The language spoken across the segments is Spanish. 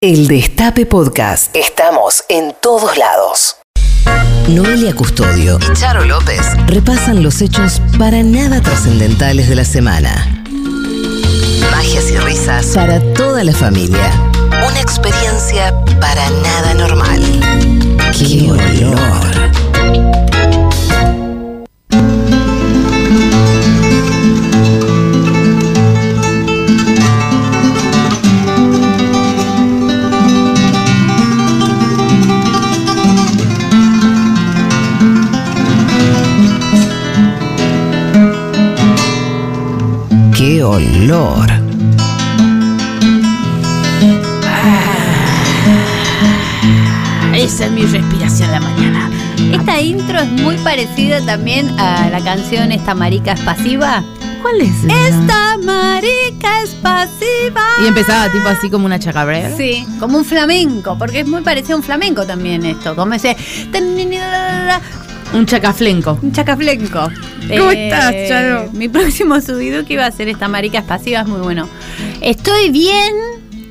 El Destape Podcast. Estamos en todos lados. Noelia Custodio y Charo López repasan los hechos para nada trascendentales de la semana. Magias y risas para toda la familia. Una experiencia para nada normal. ¡Qué olor! ¡Qué olor! Esa es mi respiración a la mañana. Esta intro es muy parecida también a la canción Esta marica es pasiva. ¿Cuál es? esa? Esta marica es pasiva. Y empezaba tipo así como una chacabrera. Sí, como un flamenco, porque es muy parecido a un flamenco también esto. Como ese. Un chacaflenco. Un chacaflenco. ¿Cómo estás, Charo? Mi próximo subido que iba a ser esta marica pasiva es muy bueno. Estoy bien.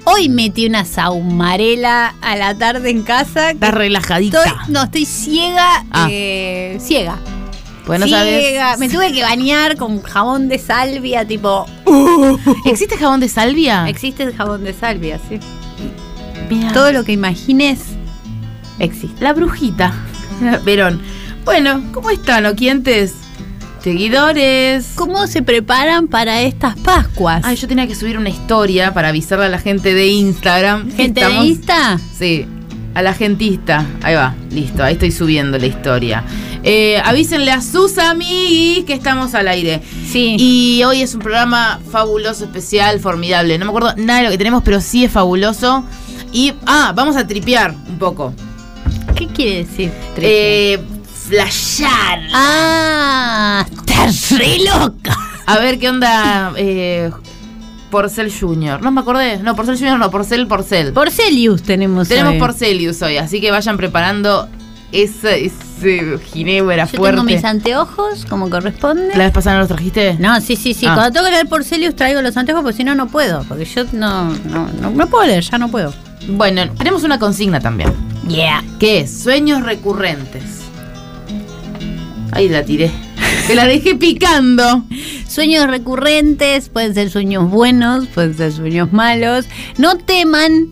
Hoy metí una saumarela a la tarde en casa. Estás relajadita. Estoy, no, estoy ciega. Ah. eh, ciega. Pues no ciega. sabes. Me tuve que bañar con jabón de salvia, tipo. ¿Existe jabón de salvia? Existe el jabón de salvia, sí. Todo lo que imagines existe. La brujita. Verón. Bueno, ¿cómo están, oquientes? Seguidores. ¿Cómo se preparan para estas Pascuas? Ay, yo tenía que subir una historia para avisarle a la gente de Instagram. ¿Gente estamos- de Insta? Sí, a la gentista. Ahí va, listo, ahí estoy subiendo la historia. Eh, avísenle a sus amiguis que estamos al aire. Sí. Y hoy es un programa fabuloso, especial, formidable. No me acuerdo nada de lo que tenemos, pero sí es fabuloso. Y, ah, vamos a tripear un poco. ¿Qué quiere decir? Eh, flashear. ah, estás re loca. A ver qué onda eh, Porcel Junior. No me acordé. No, Porcel Junior no, Porcel Porcel. Porcelius tenemos Tenemos hoy. Porcelius hoy, así que vayan preparando esa, ese ginebra Yo fuerte. tengo mis anteojos, como corresponde. ¿La vez pasada no los trajiste? No, sí, sí, sí. Ah. Cuando tengo que leer Porcelius traigo los anteojos, porque si no, no puedo. Porque yo no, no, no, no puedo leer, ya no puedo. Bueno, tenemos una consigna también. Yeah. Que es sueños recurrentes. Ahí la tiré. Te la dejé picando. Sueños recurrentes, pueden ser sueños buenos, pueden ser sueños malos. No teman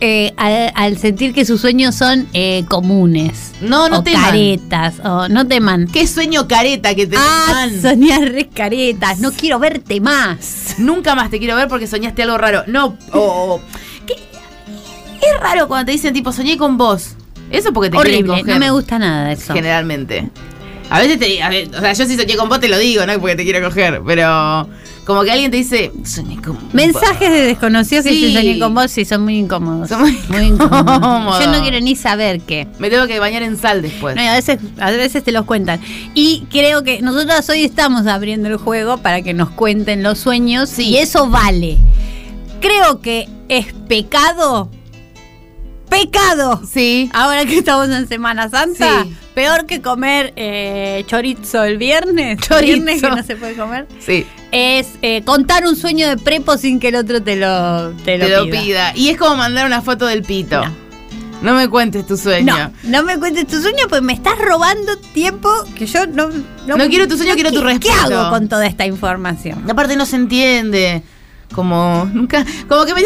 eh, al, al sentir que sus sueños son eh, comunes. No, no o teman. caretas. O no teman. Qué sueño careta que te Ah, soñar re caretas. No quiero verte más. Nunca más te quiero ver porque soñaste algo raro. No, o. o- ¿qué? Es raro cuando te dicen tipo soñé con vos. Eso porque te quieren Horrible. coger. No me gusta nada eso. Generalmente. A veces te. a o sea, yo si soñé con vos te lo digo, no porque te quiero coger. Pero. Como que alguien te dice. Soñé con vos". Mensajes de desconocidos que se soñé con vos sí son muy incómodos. Son muy incómodos. Yo no quiero ni saber qué. Me tengo que bañar en sal después. No, y a veces, a veces te los cuentan. Y creo que nosotros hoy estamos abriendo el juego para que nos cuenten los sueños Sí. y eso vale. Creo que es pecado. Pecado. Sí. Ahora que estamos en Semana Santa, Sí. peor que comer eh, chorizo el viernes, Chorizo. viernes que no se puede comer, Sí. es eh, contar un sueño de prepo sin que el otro te lo, te lo Te lo pida. pida. Y es como mandar una foto del pito. No. No me cuentes tu sueño. No, no me cuentes tu sueño, pues me estás robando tiempo que yo no... No quiero tu sueño, quiero tu ¿qué- ¿Qué respeto. hago con toda esta información? Aparte no se entiende. Como nunca. Como que me.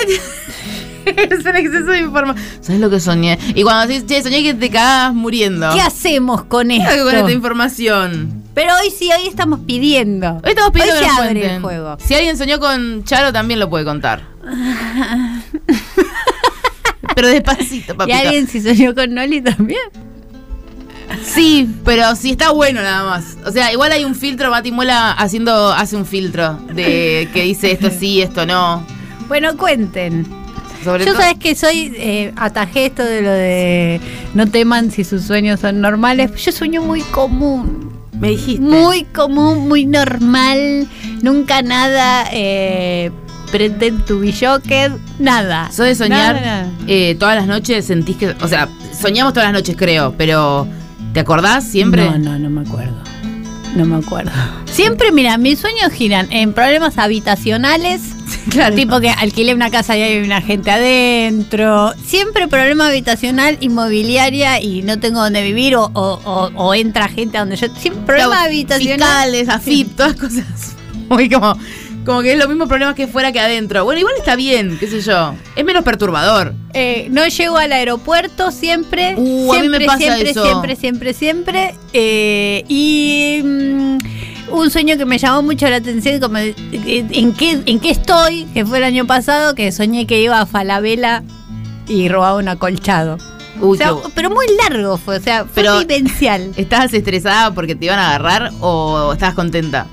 es un exceso de información. ¿Sabes lo que soñé? Y cuando decís, che, soñé que te cagabas muriendo. ¿Qué hacemos con ¿Qué hago con esta esto? información? Pero hoy sí, hoy estamos pidiendo. Hoy estamos pidiendo Hoy que se nos abre cuenten. el juego. Si alguien soñó con Charo, también lo puede contar. Pero despacito, ¿Y papito. alguien si soñó con Noli también? Sí, pero si está bueno nada más. O sea, igual hay un filtro, Mati Muela haciendo, hace un filtro de que dice esto sí, esto no. Bueno, cuenten. Sobre Yo todo- sabes que soy, eh, atajé esto de lo de no teman si sus sueños son normales. Yo sueño muy común. Me dijiste. Muy común, muy normal. Nunca nada eh, pretend to be shocked. Nada. ¿Sos de soñar Nada, nada. eh, todas las noches? ¿Sentís que.? O sea, soñamos todas las noches, creo, pero. ¿Te acordás siempre? No, no, no me acuerdo. No me acuerdo. Siempre, mira, mis sueños giran en problemas habitacionales claro. Tipo que alquilé una casa y hay una gente adentro. Siempre problema habitacional, inmobiliaria y no tengo donde vivir o, o- o- o entra gente a donde yo. Siempre problema Claro, habitacional. Fiscales, todas cosas. Muy como, como que es los mismos problemas que fuera que adentro. Bueno, igual está bien, qué sé yo. Es menos perturbador. Eh, no llego al aeropuerto siempre. Uh, a mí siempre, me pasa siempre, eso. siempre, siempre, siempre. Eh, y mm, un sueño que me llamó mucho la atención, como en qué, en qué estoy, que fue el año pasado, que soñé que iba a Falabella y robaba un acolchado. Uy, O sea, qué- pero muy largo fue, o sea, fue Pero- vivencial. ¿Estabas estresada porque te iban a agarrar o estabas contenta?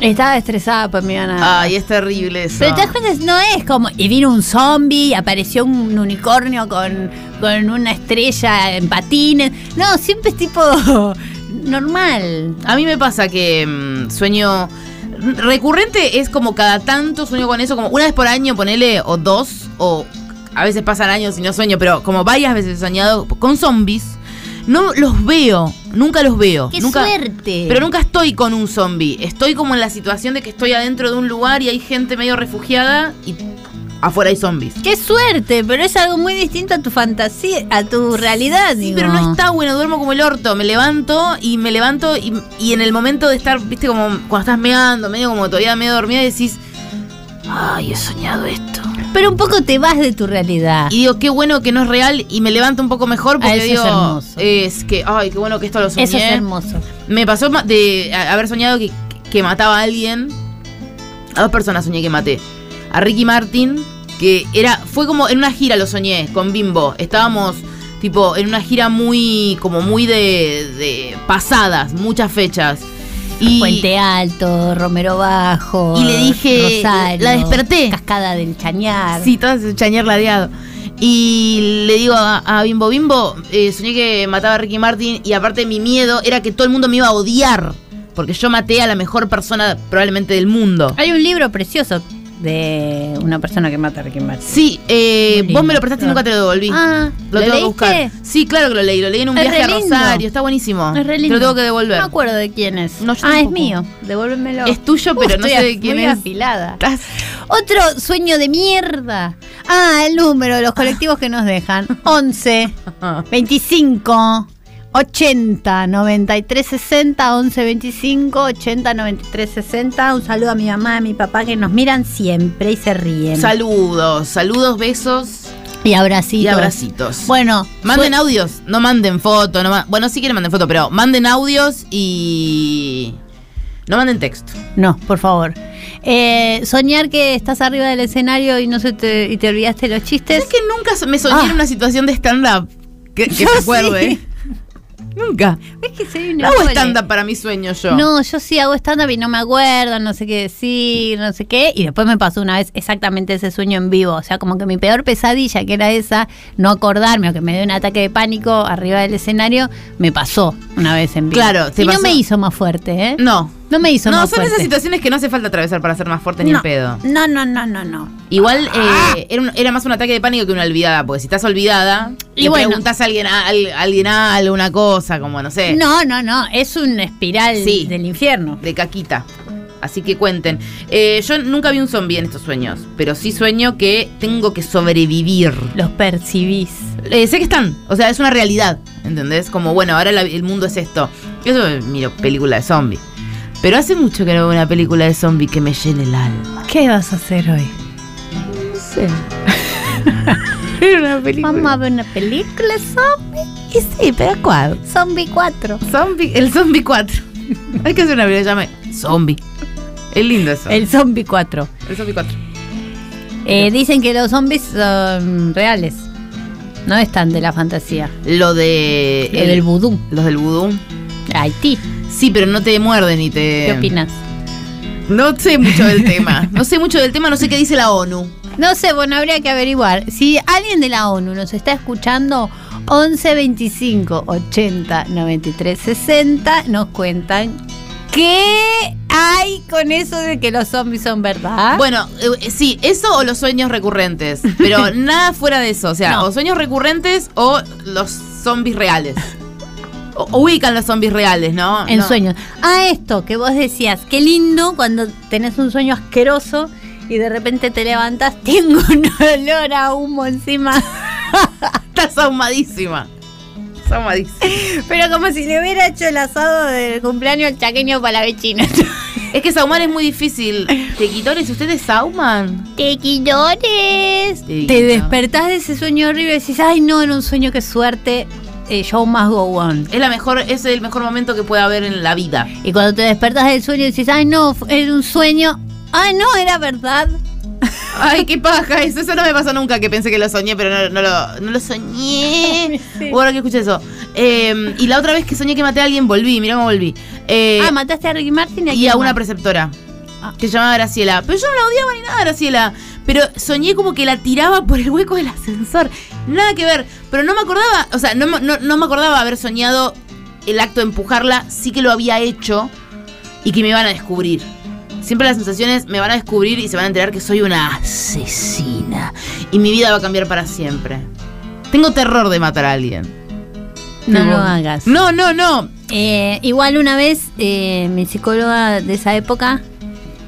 Estaba estresada por mi gana. Ay, es terrible eso. Pero te das cuenta, no es como. Y vino un zombie, apareció un unicornio con, con una estrella en patines. No, siempre es tipo. Normal. A mí me pasa que mm, sueño. Recurrente es como cada tanto sueño con eso, como una vez por año, ponele, o dos, o a veces pasan años y no sueño, pero como varias veces he soñado con zombies. No los veo, nunca los veo. ¡Qué nunca, suerte! Pero nunca estoy con un zombie. Estoy como en la situación de que estoy adentro de un lugar y hay gente medio refugiada y afuera hay zombies. ¡Qué suerte! Pero es algo muy distinto a tu fantasía, a tu realidad. Sí, digo. pero no está bueno, duermo como el orto. Me levanto y me levanto y, y en el momento de estar, viste, como cuando estás meando, medio como todavía medio dormida, decís, ay, he soñado esto. Pero un poco te vas de tu realidad. Y digo, qué bueno que no es real y me levanto un poco mejor porque Ah, eso es digo, hermoso. es que, ay, qué bueno que esto lo soñé. Eso es hermoso. Me pasó de haber soñado que, que mataba a alguien. A dos personas soñé que maté. A Ricky Martin, que era. Fue como en una gira lo soñé con Bimbo. Estábamos tipo en una gira muy. como muy de. de pasadas, muchas fechas. Y Puente Alto, Romero Bajo. Y le dije, Rosario, la desperté. Cascada del Chañar. Sí, todo ese chañar ladeado. Y le digo a, a Bimbo, Bimbo, eh, soñé que mataba a Ricky Martin y aparte mi miedo era que todo el mundo me iba a odiar. Porque yo maté a la mejor persona probablemente del mundo. Hay un libro precioso de una persona que mata a Ricky Martin. Sí, eh, vos me lo prestaste y nunca te lo devolví. Ah, lo, ¿lo tengo que buscar. Sí, claro que lo leí. Lo leí en un Es viaje a. Rosario. Está buenísimo. Es re Te lo tengo que devolver. No me acuerdo de quién es. No, yo ah, es mío. Devuélvemelo. Es tuyo, pero no sé de quién muy es. afilada. Estás- Otro sueño de mierda. Ah, el número de los colectivos que nos dejan. 11, 25, 80, 93, 60, 11, 25, 80, 93, 60. Un saludo a mi mamá, a mi papá que nos miran siempre y se ríen. Saludos, saludos, besos y abracitos. y abracitos. Bueno, Manden audios, no manden fotos. No ma- bueno, sí quieren manden fotos, pero manden audios y. No manden texto. No, por favor. Eh, soñar que estás arriba del escenario y no se te, y te olvidaste los chistes. Es que nunca me soñé Ah. en una situación de stand-up que, que se acuerde. sí. Nunca. Es que soy No una hago mole. stand-up para mis sueños yo. No, yo sí hago stand-up y no me acuerdo, no sé qué decir, no sé qué. Y después me pasó una vez exactamente ese sueño en vivo. O sea, como que mi peor pesadilla, que era esa, no acordarme o que me dio un ataque de pánico arriba del escenario, me pasó una vez en vivo. Claro, te y no me hizo más fuerte, ¿eh? No. No me hizo No, más son fuerte. esas situaciones que no hace falta atravesar para ser más fuerte ni no. en pedo. no, no, no, no, no. Igual eh, era, un- era más un ataque de pánico que una olvidada, porque si estás olvidada Y bueno. preguntas a alguien, a, a alguien alguna cosa, como no sé, No, no, no. Es una espiral Sí. del infierno. de caquita. Así que cuenten. Eh, yo nunca vi un zombie en estos sueños, pero sí sueño que tengo que sobrevivir. Los percibís. Eh, sé que están, o sea, es una realidad, ¿entendés? Como, bueno, ahora la- el mundo es esto. Yo eso miro película de zombie. Pero hace mucho que no veo una película de zombie que me llene el alma. ¿Qué vas a hacer hoy? No sé. Una película. Vamos a ver una película zombie. Y sí, pero ¿cuál? Zombie 4. Zombie, el Zombie 4. Hay que hacer una película que se llame Zombie. Es lindo eso. El Zombie 4. El Zombie 4. Eh, dicen que los zombies son reales. No están de la fantasía. Lo de. El del vudú. Los del vudú. Haití. Sí, pero no te muerden y te. ¿Qué opinas? No sé mucho del tema. No sé mucho del tema, no sé qué dice la ONU. No sé, bueno, habría que averiguar. Si alguien de la ONU nos está escuchando, 11 25 80 93 60, nos cuentan qué hay con eso de que los zombies son verdad. Bueno, eh, sí, eso o los sueños recurrentes. Pero nada fuera de eso. O sea, No. o sueños recurrentes o los zombies reales. O- ubican los zombies reales, ¿no? en No. sueños. Ah, esto que vos decías, qué lindo cuando tenés un sueño asqueroso y de repente te levantas, tengo un olor a humo encima. Estás ahumadísima. Pero como si le hubiera hecho el asado del cumpleaños al chaqueño para la vecina. Es que saumar es muy difícil. Tequitores, ¿ustedes sauman? Tequillones. Sí, Te despertás de ese sueño horrible y decís, ay no, era un sueño, qué suerte. Eh, show must go on. Es la mejor, es el mejor momento que puede haber en la vida. Y cuando te despertás del sueño decís, ay no, era un sueño. Ay no, era verdad. Ay, qué paja eso. Eso no me pasó nunca, que pensé que lo soñé, pero no, no lo, no lo soñé. Sí. Bueno, que escuché eso. Eh, y la otra vez que soñé que maté a alguien, volví. Mirá cómo volví. Eh, ah, mataste a Ricky Martin y a una más? preceptora. Ah. Que se llamaba Graciela. Pero yo no la odiaba ni nada, Graciela. Pero soñé como que la tiraba por el hueco del ascensor. Nada que ver. Pero no me acordaba, o sea, no, no, no me acordaba haber soñado el acto de empujarla. Sí que lo había hecho y que me iban a descubrir. Siempre las sensaciones me van a descubrir y se van a enterar que soy una asesina. Y mi vida va a cambiar para siempre. Tengo terror de matar a alguien. No lo hagas. No, no, no. Eh, igual una vez eh, mi psicóloga de esa época,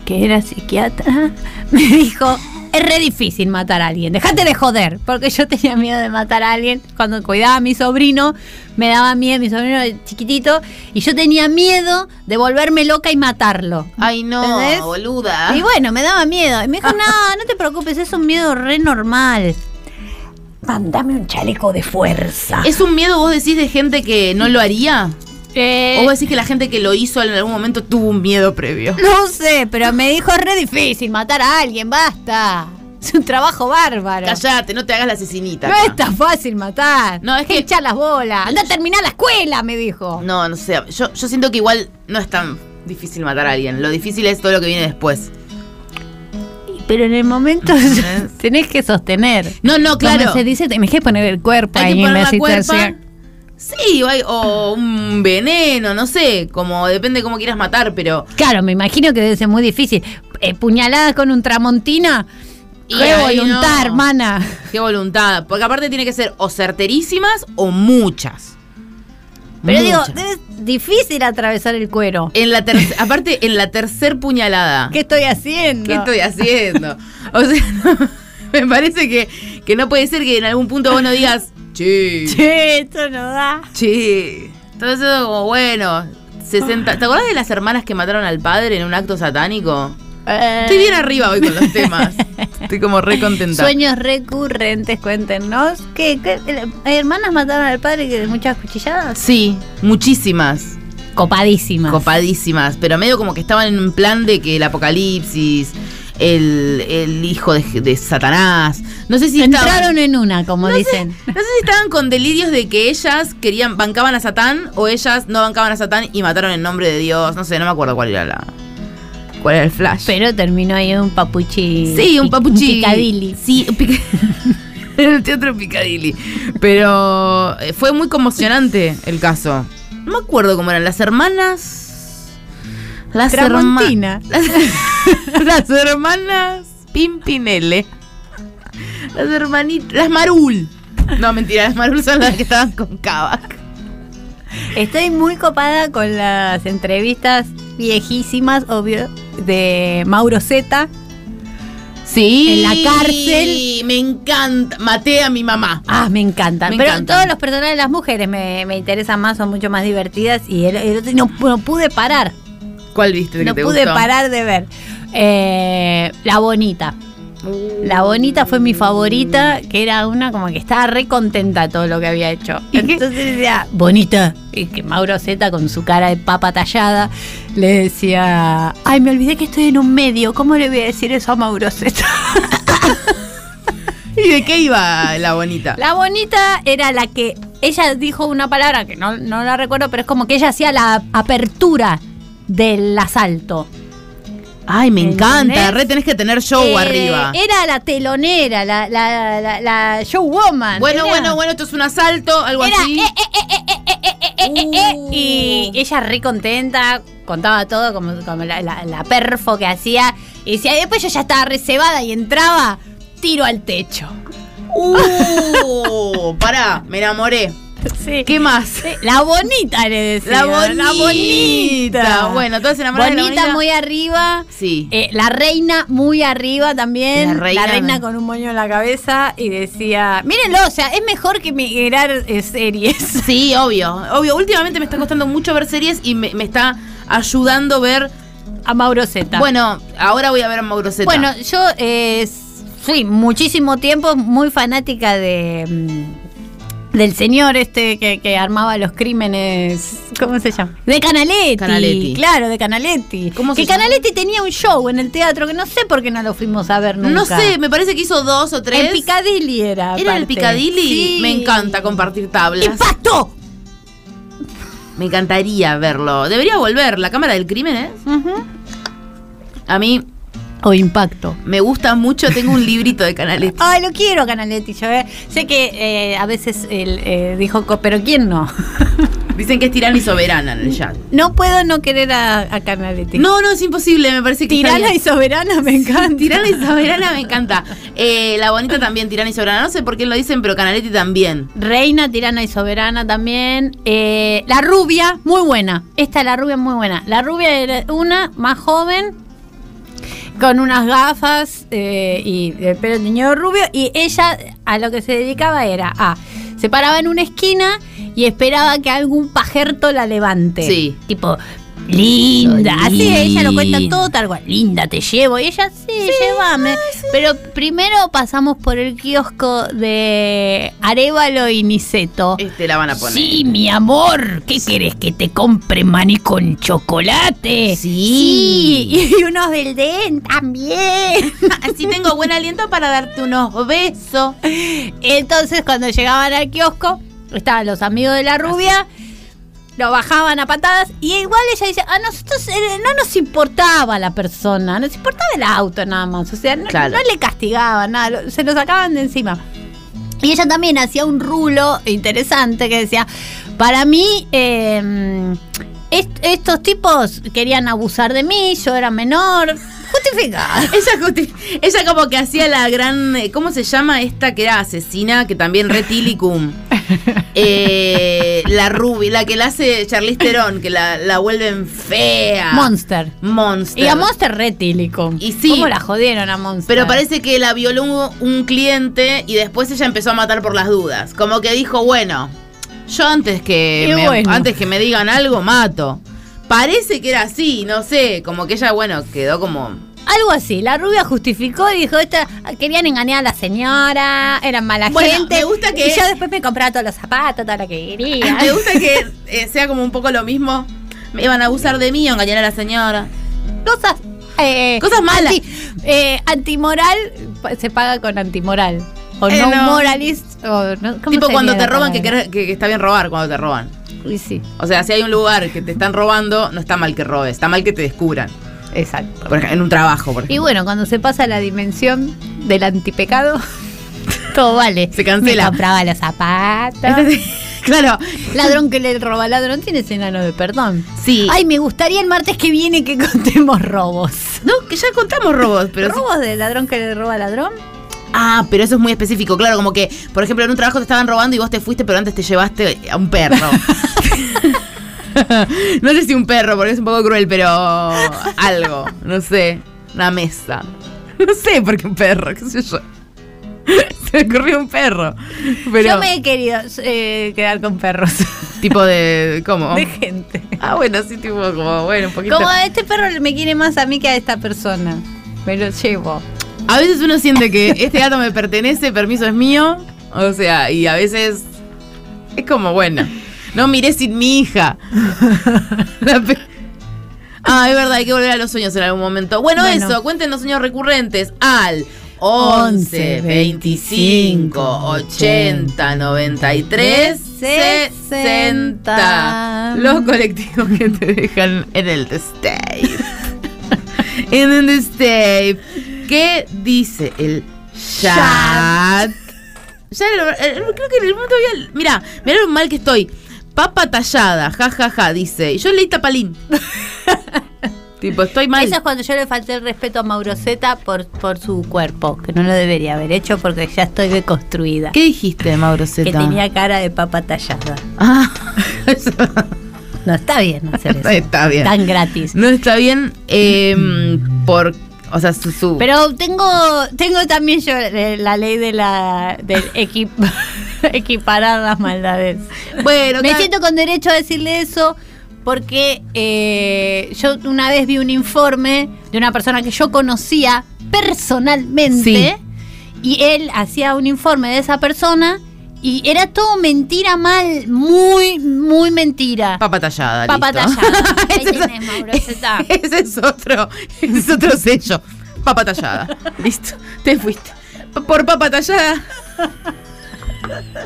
que era psiquiatra, me dijo, es re difícil matar a alguien, dejate de joder, porque yo tenía miedo de matar a alguien. Cuando cuidaba a mi sobrino, me daba miedo, mi sobrino chiquitito, y yo tenía miedo de volverme loca y matarlo. Ay, no, ¿Entendés? boluda. Y bueno, me daba miedo. Y me dijo, no, no te preocupes, es un miedo re normal. Mándame un chaleco de fuerza. ¿Es un miedo, vos decís, de gente que no lo haría? Eh, ¿O vos decís que la gente que lo hizo en algún momento tuvo un miedo previo? No sé, pero me dijo es re difícil matar a alguien, basta. Es un trabajo bárbaro. Callate, no te hagas la asesinita. No acá. es tan fácil matar. No, es que echar las bolas. Anda a terminar la escuela, me dijo. No, no sé. Yo, yo siento que igual no es tan difícil matar a alguien. Lo difícil es todo lo que viene después. Pero en el momento tenés que sostener. No, no, claro. Como se dice, tenés que poner el cuerpo Hay ahí que en poner la la cuerpa. Sí, o, un veneno, no sé. Como depende de cómo quieras matar, pero. Claro, me imagino que debe ser muy difícil. Eh, puñaladas con un tramontina. Y Qué voluntad, no. hermana. Qué voluntad. Porque aparte tiene que ser o certerísimas o muchas. Pero digo, es difícil atravesar el cuero. En la aparte, en la tercer puñalada. ¿Qué estoy haciendo? ¿Qué estoy haciendo? O sea, me parece que, que no puede ser que en algún punto vos no digas, che, Che, esto no da. che. Entonces, eso como bueno. 60. ¿Te acordás de las hermanas que mataron al padre en un acto satánico? Eh, Estoy bien arriba hoy con los temas. Estoy como re contenta. Sueños recurrentes, cuéntenos. ¿Qué, qué, hermanas mataron al padre que muchas cuchilladas? Sí, muchísimas. Copadísimas. Copadísimas. Pero medio como que estaban en un plan de que el apocalipsis, el, el hijo de, de Satanás. No sé si estaban- Entraron en una, como No sé- dicen. No sé si estaban con delirios de que ellas querían, bancaban a Satán o ellas no bancaban a Satán y mataron en nombre de Dios. No sé, no me acuerdo cuál era la. cuál era el flash. Pero terminó ahí un papuchi. sí, un papuchi. picadilly. Sí, un pic- en el teatro Picadilly. Pero eh, fue muy conmocionante el caso. No me acuerdo cómo eran. Las hermanas. Las hermanas. Las, hermanas Pimpinelle. Las hermanitas. Las Marul. No, mentira, las Marul son las que estaban con Kavak. Estoy muy copada con las entrevistas viejísimas, obvio, de Mauro Zeta. Sí. En la cárcel. Me encanta. Maté a mi mamá. Ah, me encantan. Me Pero encantan. todos los personajes de las mujeres me, me interesan más, son mucho más divertidas. Y el, el otro no, no pude parar. ¿Cuál viste que No te pude gustó? parar de ver. Eh, la bonita. La bonita fue mi favorita, que era una como que estaba re contenta de todo lo que había hecho. Entonces decía, bonita. Y que Mauro Zeta con su cara de papa tallada le decía, ay, me olvidé que estoy en un medio, ¿cómo le voy a decir eso a Mauro Zeta? ¿Y de qué iba la bonita? La bonita era la que ella dijo una palabra que no, no la recuerdo, pero es como que ella hacía la apertura del asalto. Ay, me encanta, re tenés que tener show arriba. Era la telonera, la, la, la, la showwoman. Bueno, bueno, bueno, esto es un asalto, algo así. Y ella re contenta, contaba todo como, la, perfo que hacía. Y decía, después yo ya estaba recebada y entraba, tiro al techo. Uh, pará, me enamoré. Sí. ¿Qué más? Sí, La bonita le decía. La bonita. La bonita. Bueno, todas enamoradas de la bonita, bonita. muy arriba. Sí. Eh, la reina muy arriba también. La La reina reina, me- con un moño en la cabeza y decía, mírenlo, o sea, es mejor que migrar eh, series. Sí, obvio. Obvio. Últimamente me está costando mucho ver series y me, me está ayudando ver. A Mauro Zeta. Bueno, ahora voy a ver a Mauro Zeta. Bueno, yo eh, fui muchísimo tiempo muy fanática de mm, del señor este que, que armaba los crímenes. ¿Cómo se llama? De Canaletti. Canaletti. Claro, de Canaletti. ¿Cómo se que llama? Canaletti tenía un show en el teatro que no sé por qué no lo fuimos a ver nunca. no sé, me parece que hizo dos o tres. En Piccadilly era. ¿Era el aparte. Piccadilly? Sí. Me encanta compartir tablas. ¡Impacto! Me encantaría verlo. Debería volver. La Cámara del Crimen, ¿eh? A mí O impacto. me gusta mucho. Tengo un librito de Canaletti. Ay, lo quiero, Canaletti. Yo eh, sé que eh, a veces él eh, dijo, pero ¿quién no? Dicen que es tirana y soberana en el chat. no puedo no querer a, a Canaletti. No, no, es imposible. Me parece que Tirana y soberana me encanta. Tirana y soberana me encanta. La bonita también, tirana y soberana. No sé por qué lo dicen, pero Canaletti también. Reina, tirana y soberana también. La rubia, muy buena. Esta, la rubia, muy buena. La rubia era una más joven, con unas gafas eh, y el pelo teñido rubio. Y ella a lo que se dedicaba era a. Se paraba en una esquina y esperaba que algún pajerto la levante. Sí. Tipo. Linda, así ella lo cuenta todo tal cual. Linda, te llevo. Y ella, sí, llévame. Pero primero pasamos por el kiosco de Arevalo y Niceto. Este la van a poner. Sí, mi amor, ¿qué querés que te compre maní con chocolate? Sí. Sí, y unos del DEN también. Así tengo buen aliento para darte unos besos. Entonces, cuando llegaban al kiosco, estaban los amigos de la rubia, lo bajaban a patadas, y igual ella dice, a nosotros eh, no nos importaba la persona, nos importaba el auto nada más, o sea, no, Claro. no le castigaban nada, lo- se lo sacaban de encima. Y ella también hacía un rulo interesante que decía, para mí, eh, est- estos tipos querían abusar de mí, yo era menor, justificada. Ella, justi- ella como que hacía la gran. eh, ¿Cómo se llama esta que era asesina? Que también retilicum. Eh, la Ruby, la que la hace Charlize Theron, que la, la vuelven fea. Monster. Monster. Y a Monster retílico. Y sí. ¿Cómo la jodieron a Monster? Pero parece que la violó un, un cliente y después ella empezó a matar por las dudas. Como que dijo, bueno, yo antes que, me, bueno. antes que me digan algo, mato. Parece que era así, no sé, como que ella, bueno, quedó como... Algo así. La rubia justificó y dijo, esta, querían engañar a la señora, eran mala Bueno, gente. me gusta que- Y yo después me compraba todos los zapatos, todo lo que quería. Me gusta que eh, sea como un poco lo mismo. Me iban a abusar de mí o engañar a la señora. Cosas... eh, Cosas malas. anti- eh, antimoral se paga con antimoral. O Eh, no, no. moralist. O no, ¿cómo Tipo cuando te la roban, que, que- que está bien robar cuando te roban. Y sí, O sea, si hay un lugar que te están robando, no está mal que robes, está mal que te descubran. Exacto. Por ej- en un trabajo, por Y ejemplo. bueno, cuando se pasa la dimensión del antipecado, todo vale. Se cancela. Me compraba los zapatos. claro. Ladrón que le roba ladrón tiene enano de perdón. Sí. Ay, me gustaría el martes que viene que contemos robos. No, que ya contamos robos, pero ¿Robos de ladrón que le roba ladrón? Ah, pero eso es muy específico, claro, como que, por ejemplo, en un trabajo te estaban robando y vos te fuiste, pero antes te llevaste a un perro. no sé si un perro, porque es un poco cruel, pero algo, no sé, una mesa. No sé por qué un perro, qué sé yo. Se me ocurrió un perro. Pero Yo me he querido eh, quedar con perros. tipo de ¿cómo? De gente. Ah, bueno, sí, tipo como, bueno, un poquito. Como este perro me quiere más a mí que a esta persona. Me lo llevo. A veces uno siente que este gato me pertenece, permiso es mío. O sea, y a veces es como, bueno, no miré sin mi hija. Ah, es verdad, hay que volver a los sueños en algún momento. Bueno, Bueno. eso, cuéntenos sueños recurrentes al 11 25 80 93 60. Los colectivos que te dejan en el state. en el state. ¿Qué dice el chat? Ya el- creo que en el momento había. Mira, mira lo mal que estoy. Papa tallada, ja, ja, ja, dice. Y yo leí tapalín. Tipo, estoy mal. Eso es cuando yo le falté el respeto a Mauro Zeta por, por su cuerpo, que no lo debería haber hecho porque ya estoy deconstruida. ¿Qué dijiste, Mauro Zeta? Que tenía cara de papa tallada. Ah, No está bien hacer eso. está bien. Tan gratis. No está bien eh, por... O sea, su... su- Pero tengo, tengo también yo eh, la ley de la del equip- equiparar las maldades. bueno, Me cada- siento con derecho a decirle eso porque eh, yo una vez vi un informe de una persona que yo conocía personalmente y él hacía un informe de esa persona y era todo mentira mal, muy, muy mentira. Papa tallada. Papa listo. tallada. Ahí Ese es- tenés, Mauro Zeta. Ese es otro, ese es otro sello. Papa tallada. Listo. Te fuiste. Por papa tallada.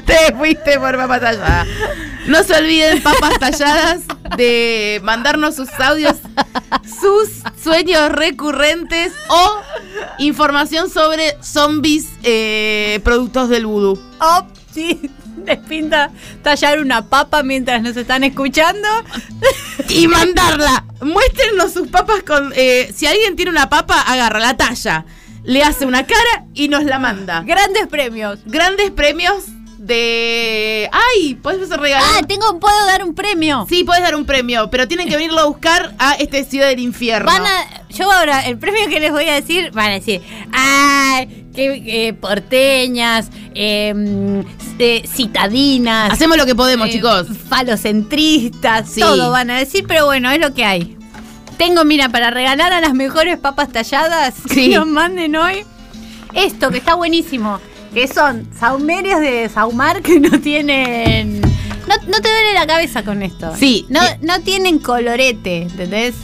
Te fuiste por papa tallada. No se olviden, papas talladas, de mandarnos sus audios, sus sueños recurrentes o información sobre zombies eh, productos del vudú. Oh, sí, les pinta tallar una papa mientras nos están escuchando. y mandarla. Muéstrenos sus papas con. eh, si alguien tiene una papa, agarra la talla, le hace una cara y nos la manda. Grandes premios. Grandes premios de. ¡Ay! Podemos regalar. Ah, tengo, puedo dar un premio. Sí, puedes dar un premio, pero tienen que venirlo a buscar a este Ciudad del Infierno. Van a, yo ahora, el premio que les voy a decir, van a decir, ¡ay! ¡Qué eh, porteñas! eh, eh, citadinas. Hacemos lo que podemos, eh, chicos. Falocentristas, Sí. todo van a decir, pero bueno, es lo que hay. Tengo, mira, para regalar a las mejores papas talladas Sí. que nos manden hoy, esto que está buenísimo, que son saumerios de saumar que no tienen... No, no te duele la cabeza con esto. Sí. No, no tienen colorete, ¿entendés?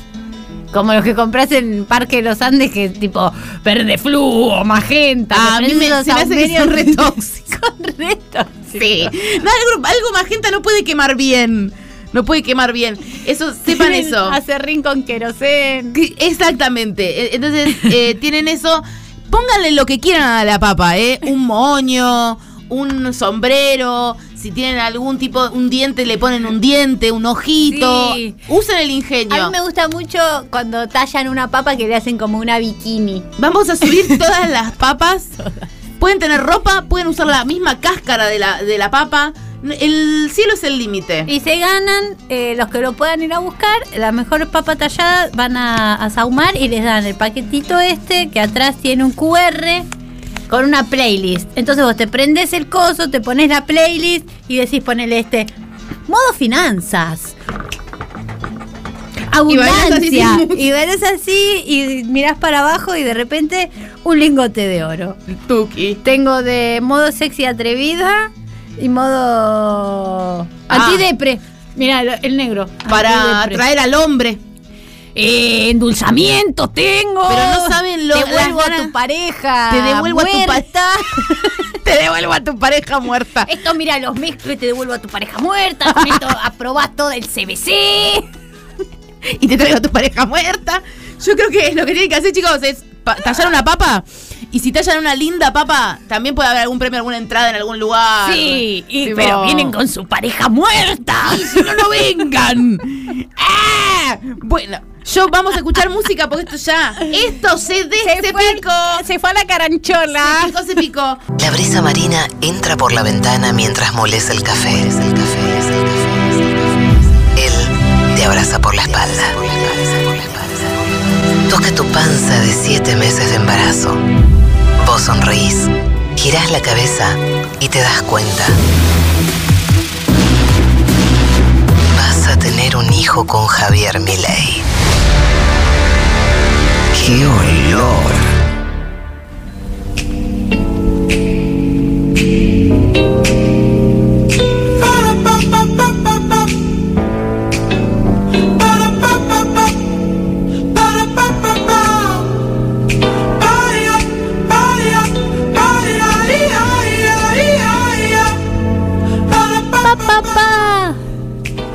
Como los que compras en Parque de los Andes, que es tipo verde fluo, magenta. Ah, a mí me- se me hace que son re tóxicos. Sí. No, algo, algo magenta no puede quemar bien. No puede quemar bien. Eso, sepan eso. Acerrín con querosén. Que- Exactamente. E- Entonces, eh, tienen eso. Pónganle lo que quieran a la papa, ¿eh? Un moño, un sombrero. Si tienen algún tipo, un diente, le ponen un diente, un ojito. Sí. Usen el A ingenio. mí me gusta mucho cuando tallan una papa que le hacen como una bikini. Vamos a subir todas las papas. Pueden tener ropa, pueden usar la misma cáscara de la, de la papa. El cielo es el límite. Y se ganan, eh, los que lo puedan ir a buscar, las mejores papas talladas van a, a Saumar y les dan el paquetito este que atrás tiene un QR con una playlist. Entonces vos te prendes el coso, te pones la playlist y decís ponele este modo finanzas. Así Abundancia. Y ves así y mirás para abajo y de repente un lingote de oro. Tuki. Tengo de modo sexy atrevida y modo Ah. antidepre. Mira, el, el negro. Para atraer al hombre. Eh, endulzamiento tengo. Pero no saben lo- Te devuelvo a tu pareja. Te devuelvo a tu muerta. Te devuelvo a tu pareja muerta. Esto, mira, los mezclo y te devuelvo a tu pareja muerta. Con esto aprobás todo el CBC. y te traigo a tu pareja muerta. Yo creo que lo que tienen que hacer, chicos, es tallar una papa. Y si tallan una linda papa, también puede haber algún premio, alguna entrada en algún lugar. Sí, y- Tipo- pero vienen con su pareja muerta. Y si no, no vengan. ¡Ah! Bueno, yo vamos a escuchar música porque esto ya. Esto se, de, se, se fue a la caranchola. Se picó, se picó. La brisa marina entra por la ventana mientras molesta el café. Él te abraza por la espalda. Toca tu panza de siete meses de embarazo. Vos sonreís, girás la cabeza y te das cuenta. Vas a tener un hijo con Javier Milei. ¡Qué olor! Pa,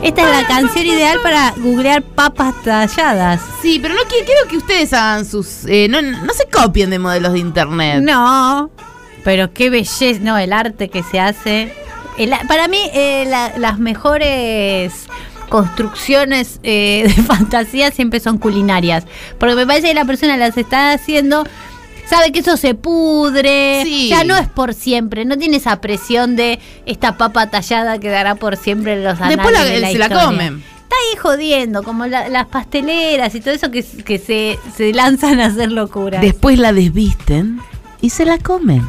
Esta es la canción ideal para googlear papas talladas. Sí, pero no qui- quiero que ustedes hagan sus. eh, no, no se copien de modelos de internet. No, pero qué belleza, no, el arte que se hace. El para mí, eh, la- las mejores construcciones eh, de fantasía siempre son culinarias. Porque me parece que la persona las está haciendo sabe que eso se pudre, Sí. ya no es por siempre, no tiene esa presión de esta papa tallada quedará por siempre en los anales Después la- de la se la comen. Está ahí jodiendo, como la- las pasteleras y todo eso que, que se, se lanzan a hacer locuras. Después la desvisten y se la comen.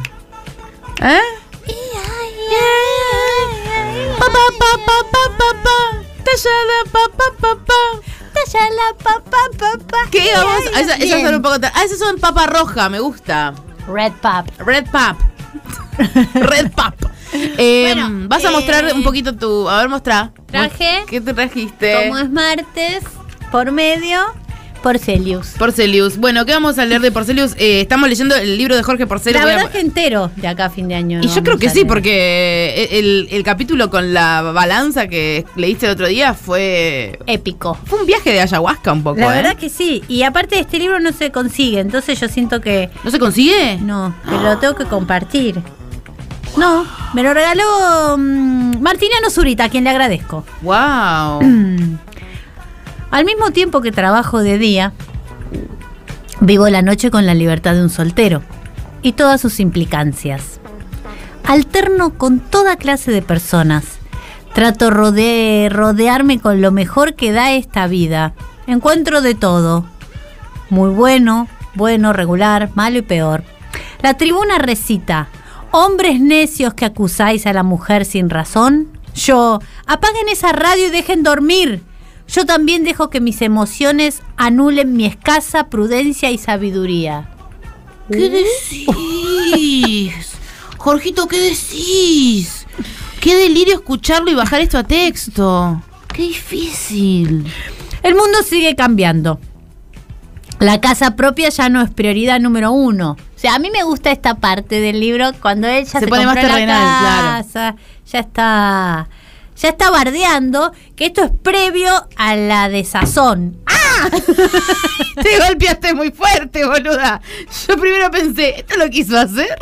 ¿Eh? Papá, papá. ¿Qué vamos? Ah, esa- esas son un poco. Ah, esas son papa roja, me gusta. Red Pop. Red Pop. Red Pop. Eh, Bueno, vas a mostrar eh, un poquito tu. A ver, mostrar. traje. ¿Qué te trajiste? Como es martes, por medio, Porcelius. Porcelius. Bueno, ¿qué vamos a leer de Porcelius? Eh, estamos leyendo el libro de Jorge Porcelius. La a- verdad es que entero de acá a fin de año. Y yo creo que a sí, porque el, el capítulo con la balanza que leíste el otro día fue. Épico. Fue un viaje de ayahuasca un poco, La ¿eh? verdad que sí. Y aparte este libro no se consigue, entonces yo siento que ¿No se consigue? no, que lo tengo que compartir. No, me lo regaló mm, Martiniano Zurita, a quien le agradezco. ¡Wow! Al mismo tiempo que trabajo de día, vivo la noche con la libertad de un soltero y todas sus implicancias. Alterno con toda clase de personas. Trato de rodearme con lo mejor que da esta vida. Encuentro de todo. Muy bueno, bueno, regular, malo y peor. La tribuna recita, hombres necios que acusáis a la mujer sin razón. Yo, apaguen esa radio y dejen dormir. Yo también dejo que mis emociones anulen mi escasa prudencia y sabiduría. ¿Qué decís? Jorgito, ¿qué decís? Qué delirio escucharlo y bajar esto a texto. Qué difícil. El mundo sigue cambiando. La casa propia ya no es prioridad número uno. O sea, a mí me gusta esta parte del libro cuando él ya Se se, pone más compró la terrenal, claro. casa, ya está, ya está bardeando que esto es previo a la desazón. Te golpeaste muy fuerte, boluda. Yo primero pensé, ¿esto lo quiso hacer?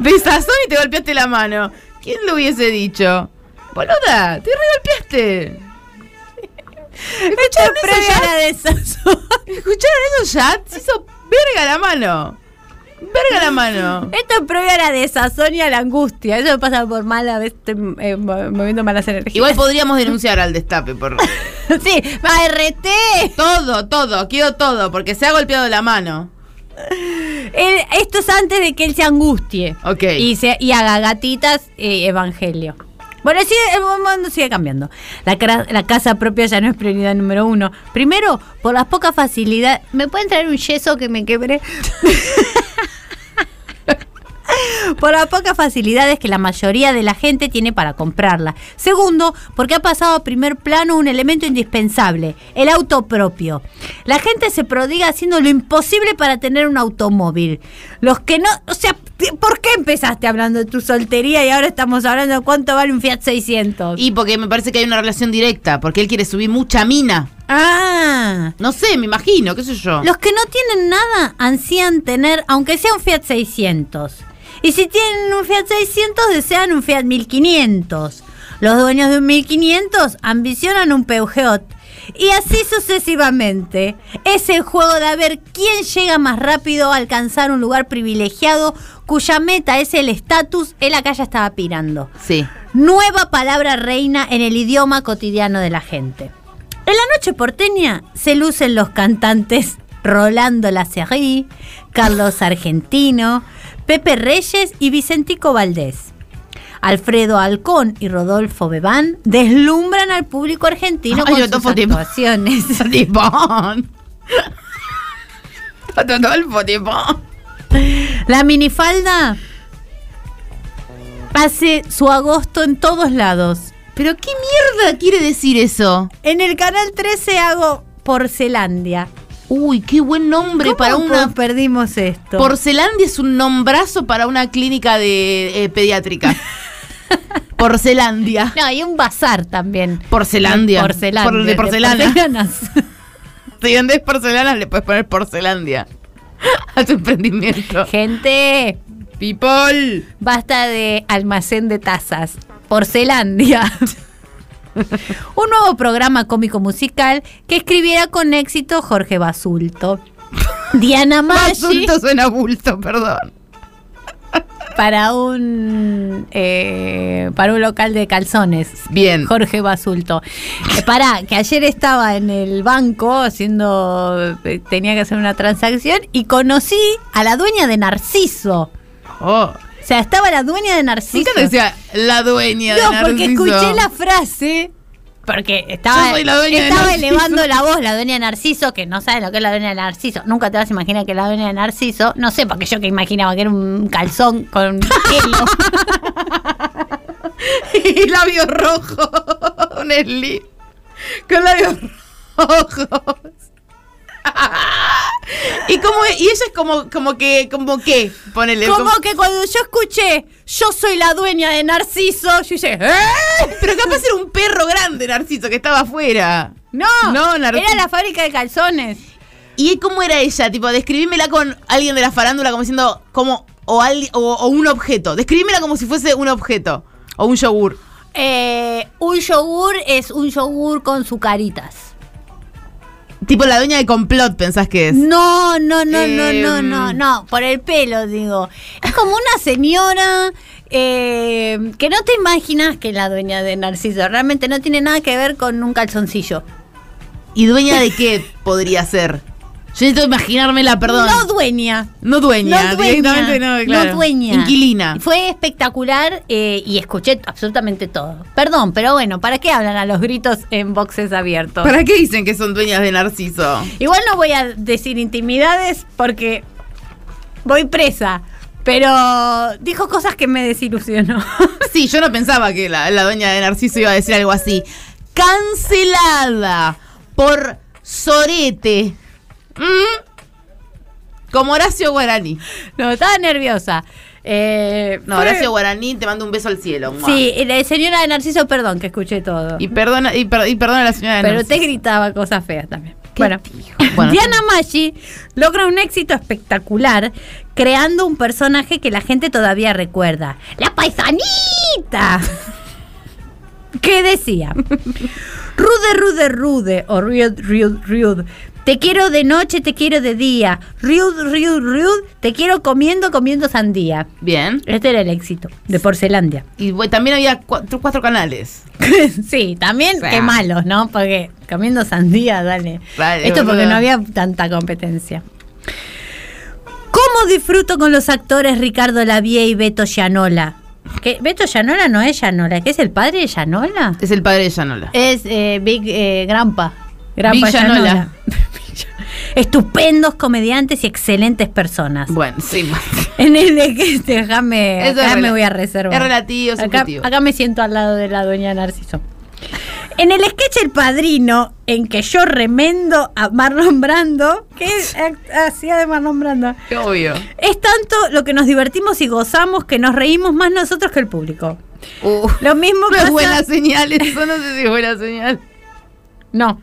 Besazón y te golpeaste la mano. ¿Quién lo hubiese dicho? Boluda, te regolpeaste. Esto es previo a la desazón. ¿Escucharon eso ya? Se hizo verga la mano. Verga la mano. Esto es previo a la desazón y a la angustia. Eso me pasa por mal a veces estoy eh, mo- moviendo malas energías. Igual podríamos denunciar al destape por sí, ART. todo, todo, quiero todo, porque se ha golpeado la mano. Él- esto es antes de que él se angustie. Ok. Y, se, y haga gatitas eh, evangelio. Bueno, sigue, el mundo sigue cambiando. La, la casa propia ya no es prioridad número uno. Primero, por las pocas facilidades. ¿Me pueden traer un yeso que me quebré? por las pocas facilidades que la mayoría de la gente tiene para comprarla. Segundo, porque ha pasado a primer plano un elemento indispensable, el auto propio. La gente se prodiga haciendo lo imposible para tener un automóvil. Los que no, o sea, ¿por qué empezaste hablando de tu soltería y ahora estamos hablando de cuánto vale un Fiat 600? Y porque me parece que hay una relación directa, porque él quiere subir mucha mina. Ah, No sé, me imagino, qué sé yo. Los que no tienen nada ansían tener, aunque sea un Fiat 600. Y si tienen un Fiat 600, desean un Fiat 1500. Los dueños de un 1500 ambicionan un Peugeot. Y así sucesivamente. Es el juego de a ver quién llega más rápido a alcanzar un lugar privilegiado cuya meta es el estatus. Él acá ya estaba pirando. Sí. Nueva palabra reina en el idioma cotidiano de la gente. En la noche porteña se lucen los cantantes Rolando Lacerri, Carlos Argentino, Pepe Reyes y Vicentico Valdés. Alfredo Alcón y Rodolfo Bebán deslumbran al público argentino Ay, con Rodolfo sus actuaciones. Tipón. Rodolfo Tipón. La minifalda hace su agosto en todos lados. Pero qué mierda quiere decir eso. En el canal 13 hago Porcelandia. Uy, qué buen nombre ¿Cómo para una. perdimos esto? Porcelandia es un nombrazo para una clínica de eh, pediátrica. Porcelandia. No, y un bazar también. Porcelandia. Porcelandia. Por- de porcelana. porcelanas. Si vendes porcelanas, le puedes poner porcelandia a tu emprendimiento. Gente, People. basta de almacén de tazas. Porcelandia. Un nuevo programa cómico musical que escribiera con éxito Jorge Basulto. Diana Maggi Basulto suena bulto, perdón. Para un eh, para un local de calzones. Bien. Jorge Basulto. Eh, pará, que ayer estaba en el banco haciendo eh, tenía que hacer una transacción y conocí a la dueña de Narciso. Oh. O sea, estaba la dueña de Narciso. ¿Por qué no decía la dueña de No, porque Narciso? escuché la frase. Porque estaba, Yo soy la dueña de estaba elevando la voz la dueña de Narciso, que no sabe lo que es la dueña de Narciso. Nunca te vas a imaginar que la dueña de Narciso. No sé, porque yo que imaginaba que era un calzón con pelo. y labios rojos. Un slip. Con labios rojos. Y como y ella es como como que como que ponele Como que cuando yo escuché, yo soy la dueña de Narciso, yo dije, ¿eh? pero capaz era un perro grande Narciso que estaba afuera No, No, Narciso. era la fábrica de calzones. y cómo era ella tipo describímela con alguien de la farándula como diciendo como o, al- o, o un objeto describímela como si fuese un objeto o un yogur Eh, un yogur es un yogur con sucaritas. Tipo la dueña de complot pensás que es No, no, no, no, no, Em. no, no, por el pelo digo. Es como una señora eh, que no te imaginas que es la dueña de Narciso. Realmente no tiene nada que ver con un calzoncillo. y dueña de qué podría ser yo necesito imaginármela perdón No dueña. No dueña, no dueña. directamente no, claro. No dueña. Inquilina. Fue espectacular eh, y escuché absolutamente todo. Perdón, pero bueno, ¿para qué hablan a los gritos en boxes abiertos? ¿Para qué dicen que son dueñas de Narciso? Igual no voy a decir intimidades porque voy presa. Pero dijo cosas que me desilusionó. Sí, yo no pensaba que la, la dueña de Narciso iba a decir algo así. Cancelada por Sorete. ¿Mm? Como Horacio Guaraní. No, estaba nerviosa. Eh, No, fue- Horacio Guaraní, te mando un beso al cielo. ¡mua! Sí, y la señora de Narciso, perdón, que escuché todo. Y perdona, y, per- y perdona a la señora de Pero Narciso. te gritaba cosas feas también. ¿Qué Bueno? Bueno. Diana Maggi logra un éxito espectacular creando un personaje que la gente todavía recuerda. ¡La paisanita! que decía, Rude, rude, rude, o rude, rude, rude. Te quiero de noche, te quiero de día. Rude, rude, rude. Te quiero comiendo, comiendo sandía. Bien. Este era el éxito de Porcelandia. Y bueno, también había cuatro, cuatro canales. sí, también O sea. qué malos, ¿no? Porque comiendo sandía, dale. Dale, Esto porque no había tanta competencia. ¿Cómo disfruto con los actores Ricardo Lavie y Beto Llanola? ¿Qué? ¿Beto Llanola no es Llanola? ¿Qué es el padre de Llanola? Es el padre de Yanola. Es eh, Big eh, Grampa. Grampa Big. Llanola. Estupendos comediantes y excelentes personas. Bueno, sí. En el de que déjame, Eso es acá me voy a reservar. es relativo, acá, acá me siento al lado de la dueña Narciso. En el sketch El Padrino, en que yo remendo a Marlon Brando, ¿qué hacía de Marlon Brando? Qué obvio. Es tanto lo que nos divertimos y gozamos que nos reímos más nosotros que el público. Uh, Lo mismo no es buena señal, eso no sé si es buena señal. No.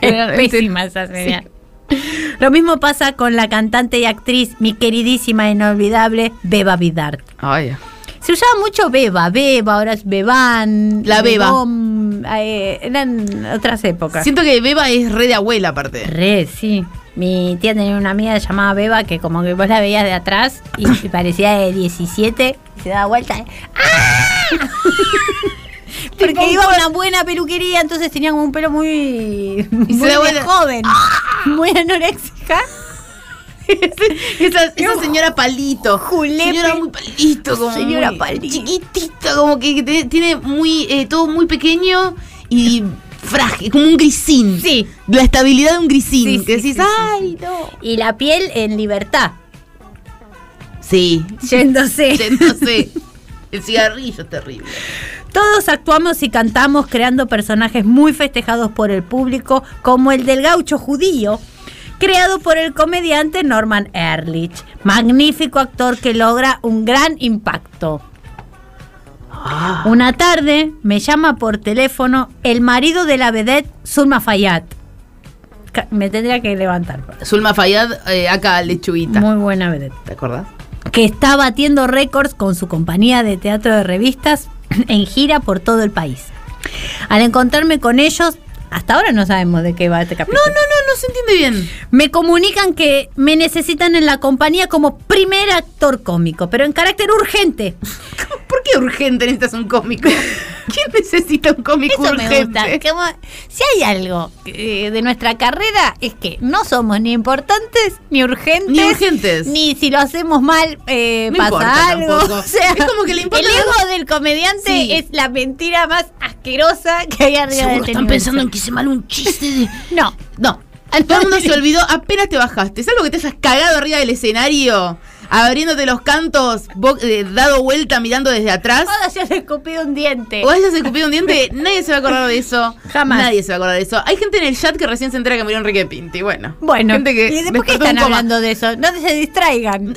Es Era- pésima esa señal. Lo mismo pasa con la cantante y actriz, mi queridísima e inolvidable Beba Vidart. Ay, Se usaba mucho Beba, Beba, ahora es Beban. La Beba. Eh, eran otras épocas. Siento que Beba es re de abuela aparte. Re, sí. Mi tía tenía una amiga llamada Beba que como que vos la veías de atrás y parecía de 17 y se daba vuelta. ¡Ah! Porque iba a una buena peluquería, entonces tenía como un pelo muy, muy de joven, muy anoréxica. esa, esa señora palito. Julepe. Señora muy palito, como Señora muy palito. Chiquitita, como que te- tiene muy eh, todo muy pequeño y frágil, como un grisín. Sí. La estabilidad de un grisín. Sí, que decís, sí, ay, no. Y la piel en libertad, Sí. yéndose. Yéndose. El cigarrillo es terrible. Todos actuamos y cantamos creando personajes muy festejados por el público, como el del gaucho judío, creado por el comediante Norman Ehrlich, magnífico actor que logra un gran impacto. Una tarde me llama por teléfono el marido de la vedette Zulma Fayad. Me tendría que levantar. Zulma Fayad, eh, acá lechuguita. Muy buena vedette. ¿Te acordás? que está batiendo récords con su compañía de teatro de revistas en gira por todo el país. Al encontrarme con ellos, hasta ahora no sabemos de qué va este No, capítulo. no, no, no se entiende bien. Me comunican que me necesitan en la compañía como primer actor cómico, pero en carácter urgente. ¿Por qué urgente necesitas un cómico? ¿Quién necesita un cómico Eso urgente? me gusta. Si hay algo eh, de nuestra carrera es que no somos ni importantes ni urgentes. Ni urgentes. Ni si lo hacemos mal eh, No pasa algo. O sea, Es como que le importa El ego del comediante Sí. es la mentira más asquerosa que hay arriba de Seguro este están pensando en que hice mal un chiste de... No. No. Todo el mundo se olvidó apenas te bajaste. ¿Sabes lo que te hayas cagado arriba del escenario? Abriéndote los cantos, eh, dado vuelta mirando desde atrás. Se han escupido un diente. O hayas escupido un diente, nadie se va a acordar de eso. Jamás. Nadie se va a acordar de eso. Hay gente en el chat que recién se entera que murió Enrique Pinti. Bueno. Bueno, gente que ¿y después qué están hablando de eso? No se distraigan.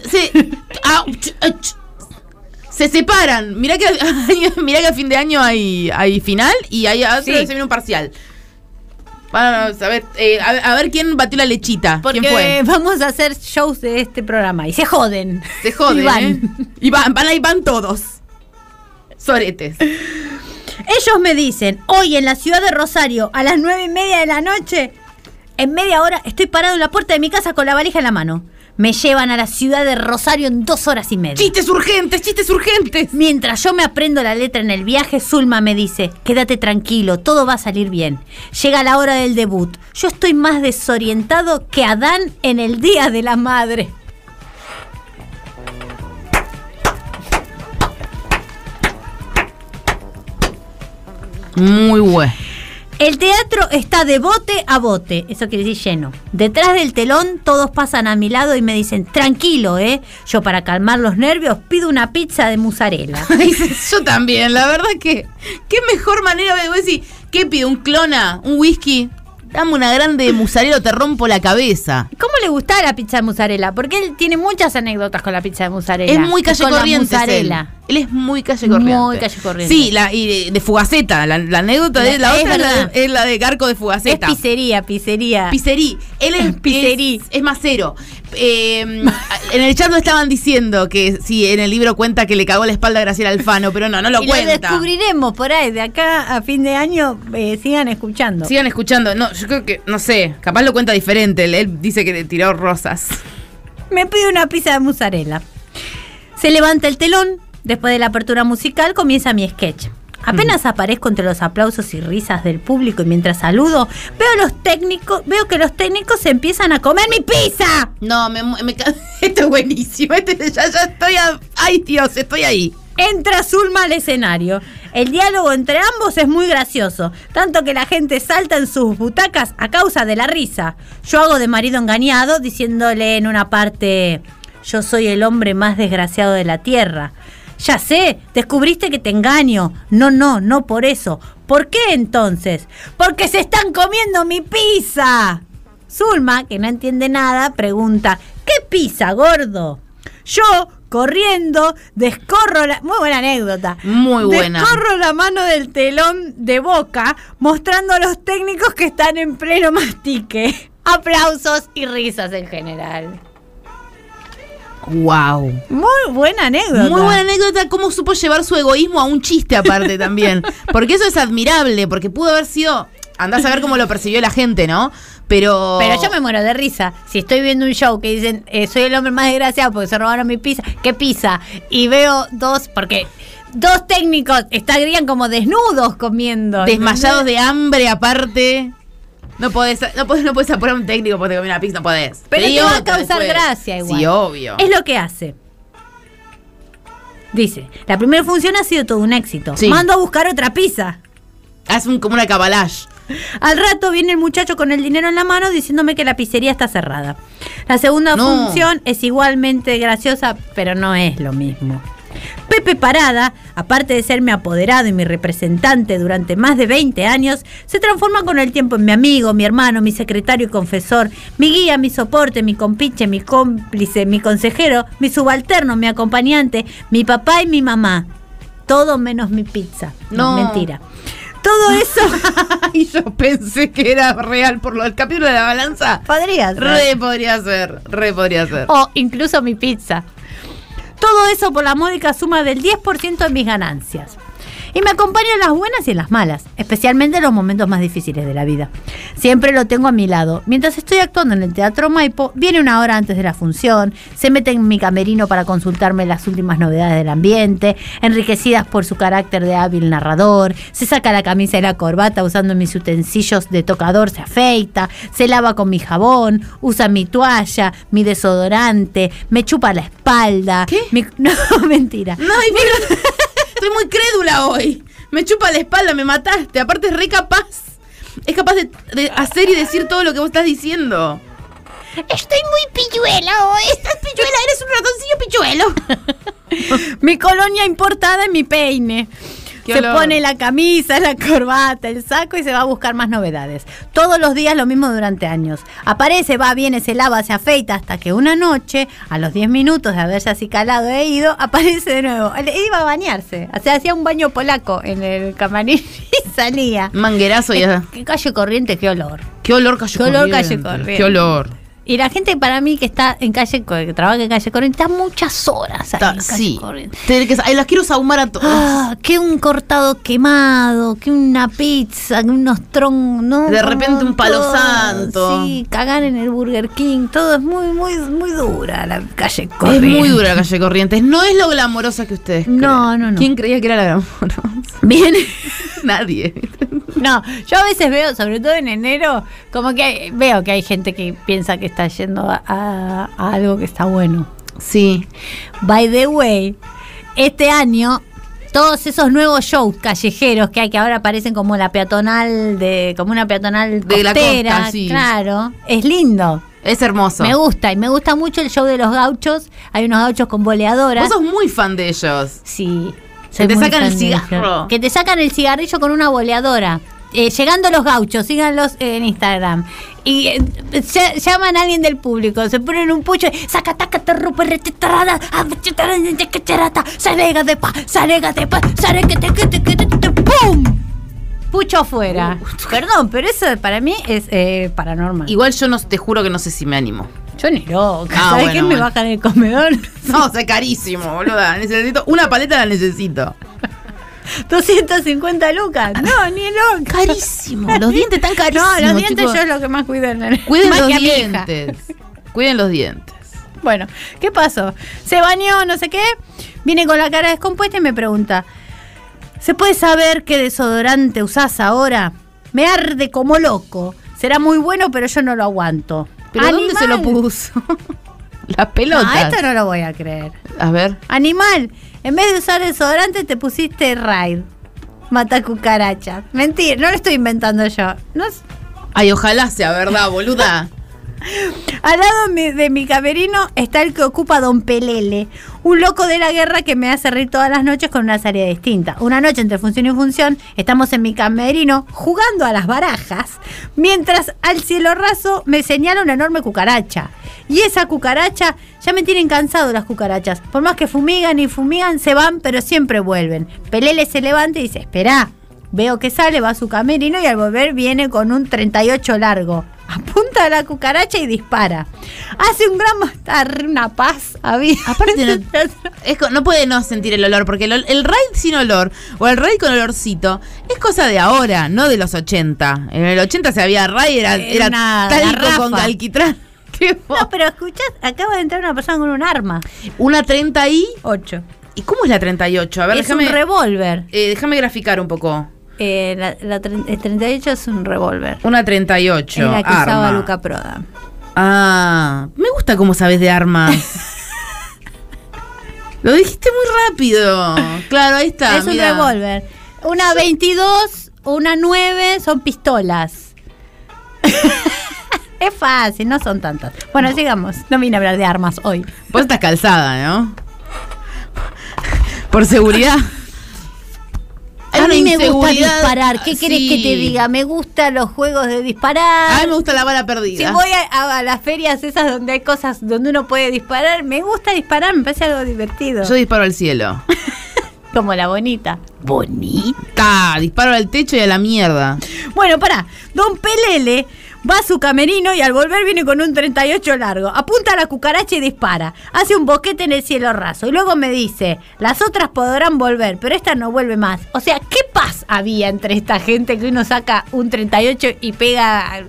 Ach. se separan. Mirá que, mirá que a fin de año hay, hay final y hay, Sí. se viene un parcial. Vamos a ver, eh, a, a ver quién batió la lechita. Porque ¿Quién fue? vamos a hacer shows de este programa y se joden. Se joden, Y van. ¿eh? Y van, van ahí van todos. Soretes. Ellos me dicen, hoy en la ciudad de Rosario, a las nueve y media de la noche, en media hora estoy parado en la puerta de mi casa con la valija en la mano. Me llevan a la ciudad de Rosario en dos horas y media. Chistes urgentes, chistes urgentes. Mientras yo me aprendo la letra en el viaje, Zulma me dice, quédate tranquilo, todo va a salir bien. Llega la hora del debut. Yo estoy más desorientado que Adán en el Día de la Madre. Muy bueno. El teatro está de bote a bote, eso quiere decir lleno. Detrás del telón todos pasan a mi lado y me dicen, tranquilo, ¿eh? Yo para calmar los nervios pido una pizza de mozzarella. Yo también, la verdad que. Qué mejor manera de decir, ¿qué pido? ¿Un clona? ¿Un whisky? Dame una grande musarelo, te rompo la cabeza. ¿Cómo le gusta la pizza de mozzarella? Porque él tiene muchas anécdotas con la pizza de mozzarella. Es muy calle corriente. Él. Él es muy calle corriente. Muy calle corriente. Sí, la, y de, de Fugaceta. La, la anécdota de la Es otra es la de, es la de Garco de Es Fugaceta. pizzería, pizzería. Pizzerí. Él es Pizzerí. Es, es macero. Eh, en el chat no estaban diciendo que sí, en el libro cuenta que le cagó la espalda a Graciela Alfano, pero no, no lo y lo cuenta. descubriremos por ahí, de acá a fin de año, eh, sigan escuchando. Sigan escuchando. No, yo creo que, no sé, capaz lo cuenta diferente. Él, él dice que le tiró rosas. Me pide una pizza de mozzarella. Se levanta el telón, después de la apertura musical comienza mi sketch. Apenas aparezco entre los aplausos y risas del público y mientras saludo, veo los técnicos, veo que los técnicos empiezan a comer mi pizza. No, me, me esto es buenísimo. Este, ya, ya estoy a, ay Dios, estoy ahí. Entra Zulma al escenario. El diálogo entre ambos es muy gracioso, tanto que la gente salta en sus butacas a causa de la risa. Yo hago de marido engañado diciéndole en una parte, yo soy el hombre más desgraciado de la tierra. Ya sé, descubriste que te engaño. No, no, no por eso. ¿Por qué entonces? Porque se están comiendo mi pizza. Zulma, que no entiende nada, pregunta, ¿qué pizza, gordo? Yo, corriendo, descorro la... Muy buena anécdota. Muy buena. Descorro la mano del telón de boca, mostrando a los técnicos que están en pleno mastique. Aplausos y risas en general. Wow. Muy buena anécdota. Muy buena anécdota, cómo supo llevar su egoísmo a un chiste aparte también. Porque eso es admirable, porque pudo haber sido. Andás a ver cómo lo percibió la gente, ¿no? Pero. Pero yo me muero de risa. Si estoy viendo un show que dicen, eh, soy el hombre más desgraciado porque se robaron mi pizza, ¿qué pizza? Y veo dos, porque dos técnicos estarían como desnudos comiendo. Desmayados de hambre aparte. No podés, no podés, no podés apurar a un técnico porque te comió una pizza, no podés. Pero te va a causar después. gracia igual. Sí, obvio. Es lo que hace. Dice, la primera función ha sido todo un éxito. Sí. Mando a buscar otra pizza. Haz un, como una cabalage. Al rato viene el muchacho con el dinero en la mano diciéndome que la pizzería está cerrada. La segunda No. función es igualmente graciosa, pero no es lo mismo. Pepe Parada, aparte de ser mi apoderado y mi representante durante más de 20 años, se transforma con el tiempo en mi amigo, mi hermano, mi secretario y confesor, mi guía, mi soporte, mi compinche, mi cómplice, mi consejero, mi subalterno, mi acompañante, mi papá y mi mamá. Todo menos mi pizza. No, No. mentira. Todo eso y yo pensé que era real por lo del capítulo de la balanza. podría ser. Re podría ser, re podría ser. o incluso mi pizza. Todo eso por la módica suma del 10% de mis ganancias. Y me acompaña en las buenas y en las malas, especialmente en los momentos más difíciles de la vida. Siempre lo tengo a mi lado. Mientras estoy actuando en el Teatro Maipo, viene una hora antes de la función, se mete en mi camerino para consultarme las últimas novedades del ambiente, enriquecidas por su carácter de hábil narrador, se saca la camisa y la corbata usando mis utensilios de tocador, se afeita, se lava con mi jabón, usa mi toalla, mi desodorante, me chupa la espalda. ¿Qué? mi- no, mentira. No, ay, mira, estoy muy crédula hoy. Me chupa la espalda, me mataste. Aparte es re capaz. Es capaz de, de hacer y decir todo lo que vos estás diciendo. Estoy muy pilluela hoy. Estás pilluela, eres un ratoncillo pilluelo. Mi colonia importada en mi peine. Qué se olor. pone la camisa, la corbata, el saco y se va a buscar más novedades. Todos los días lo mismo durante años. Aparece, va, viene, se lava, se afeita hasta que una noche, a los 10 minutos de haberse acicalado e ido, aparece de nuevo. Iba a bañarse. O sea, hacía un baño polaco en el camarín y salía. Manguerazo y ya. Qué calle corriente, qué olor. Qué olor calle Qué olor corriente. calle corriente. Qué olor. Y la gente para mí que está en calle, que trabaja en calle corriente, está muchas horas ahí Ta- en calle sí. corriente. Te- que- ay, las quiero sahumar a todas. Ah, que un cortado quemado, que una pizza, que unos troncos, ¿no? De repente un palo Todo, santo. Sí, cagar en el Burger King, todo es muy, muy, muy dura la calle es corriente. muy dura la calle Corrientes. No es lo glamorosa que ustedes creen. No, no, no. ¿Quién creía que era la glamorosa? Bien. Nadie. No, yo a veces veo, sobre todo en enero, como que veo que hay gente que piensa que está yendo a, a- a algo que está bueno. Sí. By the way, este año todos esos nuevos shows callejeros que hay que ahora aparecen como la peatonal de como una peatonal De la costa, sí. claro, es lindo. Es hermoso. Me gusta y me gusta mucho el show de los gauchos. Hay unos gauchos con boleadoras. Vos sos muy fan de ellos. Sí. Que te sacan el cigarro. Que te sacan el cigarrillo con una boleadora. Eh, llegando los gauchos, síganlos en Instagram. Y eh, ll- llaman a alguien del público, se ponen un pucho, y, saca, taca, te rupe, rete, tarada, ah, chitara, de de pa, salega de pa, salega que te, que te, que te, que te, ¡pum! Pucho afuera. Perdón, pero eso para mí es eh, paranormal. Igual yo no te juro que no sé si me animo. yo ni loca. Ah, ¿Sabes bueno, qué me bueno. bajan el comedor? No, es carísimo, boluda. Necesito una paleta la necesito. 250 lucas. No, ni loca. Carísimo. Los dientes tan carísimos. No, los dientes chicos. yo es lo que más cuido Cuiden más los dientes. Cuiden los dientes. Bueno, ¿qué pasó? Se bañó, no sé qué. Viene con la cara descompuesta y me pregunta: ¿Se puede saber qué desodorante usás ahora? Me arde como loco. Será muy bueno, pero yo no lo aguanto. ¿Pero dónde se lo puso? Las pelotas. Ah, esto no lo voy a creer. A ver. Animal, en vez de usar desodorante te pusiste Raid. Mata cucarachas. Mentira, no lo estoy inventando yo. No es- Ay, ojalá sea verdad, boluda. Al lado mi- de mi camerino está el que ocupa Don Pelele, un loco de la guerra que me hace reír todas las noches con una serie distinta. Una noche entre función y función, estamos en mi camerino jugando a las barajas, mientras al cielo raso me señala una enorme cucaracha. Y esa cucaracha, ya me tienen cansado las cucarachas. Por más que fumigan y fumigan, se van, pero siempre vuelven. Pelele se levanta y dice, espera. Veo que sale, va a su camerino y al volver viene con un 38 largo. Apunta a la cucaracha y dispara. Hace un gran mastar, una paz. Había. Aparte, no, es no puede no sentir el olor, porque el, raid sin olor o el raid con olorcito es cosa de ahora, no de los 80. En el 80 se había raid, era, Era era una talco con alquitrán. No, pero escuchás, acaba de entrar una persona con un arma. Una 30 y. 8. ¿Y cómo es la 38? A ver, es déjame, un revólver. eh, déjame graficar un poco. Eh, la, la el 38 es un revólver. Una 38. Es la que usaba arma. Luca Proda. Ah, me gusta cómo sabes de armas. Lo dijiste muy rápido. Claro, ahí está. es un revólver. Una 22, una 9 son pistolas. es fácil, no son tantas. Bueno, sigamos. No vine a hablar de armas hoy. Vos estás calzada, ¿no? Por seguridad. Hay A mí me gusta disparar. ¿Qué querés Sí. que te diga? Me gustan los juegos de disparar. A mí me gusta la bala Si perdida. voy a, a- a las ferias esas donde hay cosas donde uno puede disparar, me gusta disparar, me parece algo divertido. Yo disparo al cielo. Como la bonita. Bonita. Disparo al techo y a la mierda. Bueno, pará. Don Pelele Va a su camerino y al volver viene con un 38 largo. Apunta a la cucaracha y dispara. Hace un boquete en el cielo raso. Y luego me dice, las otras podrán volver, pero esta no vuelve más. O sea, ¿qué paz había entre esta gente que uno saca un 38 y pega...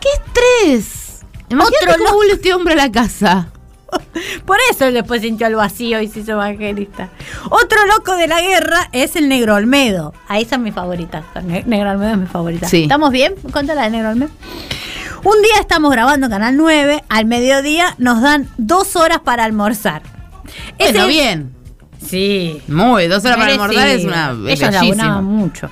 ¡Qué estrés! Imagínate Otro cómo vuelve este hombre a la casa. Por eso él después sintió el vacío y se hizo evangelista. Otro loco de la guerra es el Negro Olmedo. Ahí son mis favoritas. Ne- Negro Olmedo es mi favorita. Sí. ¿Estamos bien? Cuéntala de Negro Olmedo. Un día estamos grabando Canal 9. Al mediodía nos dan dos horas para almorzar. Bueno, Ese- bien. Sí. Muy, dos horas para almorzar es una es Ellos bellísimo. mucho.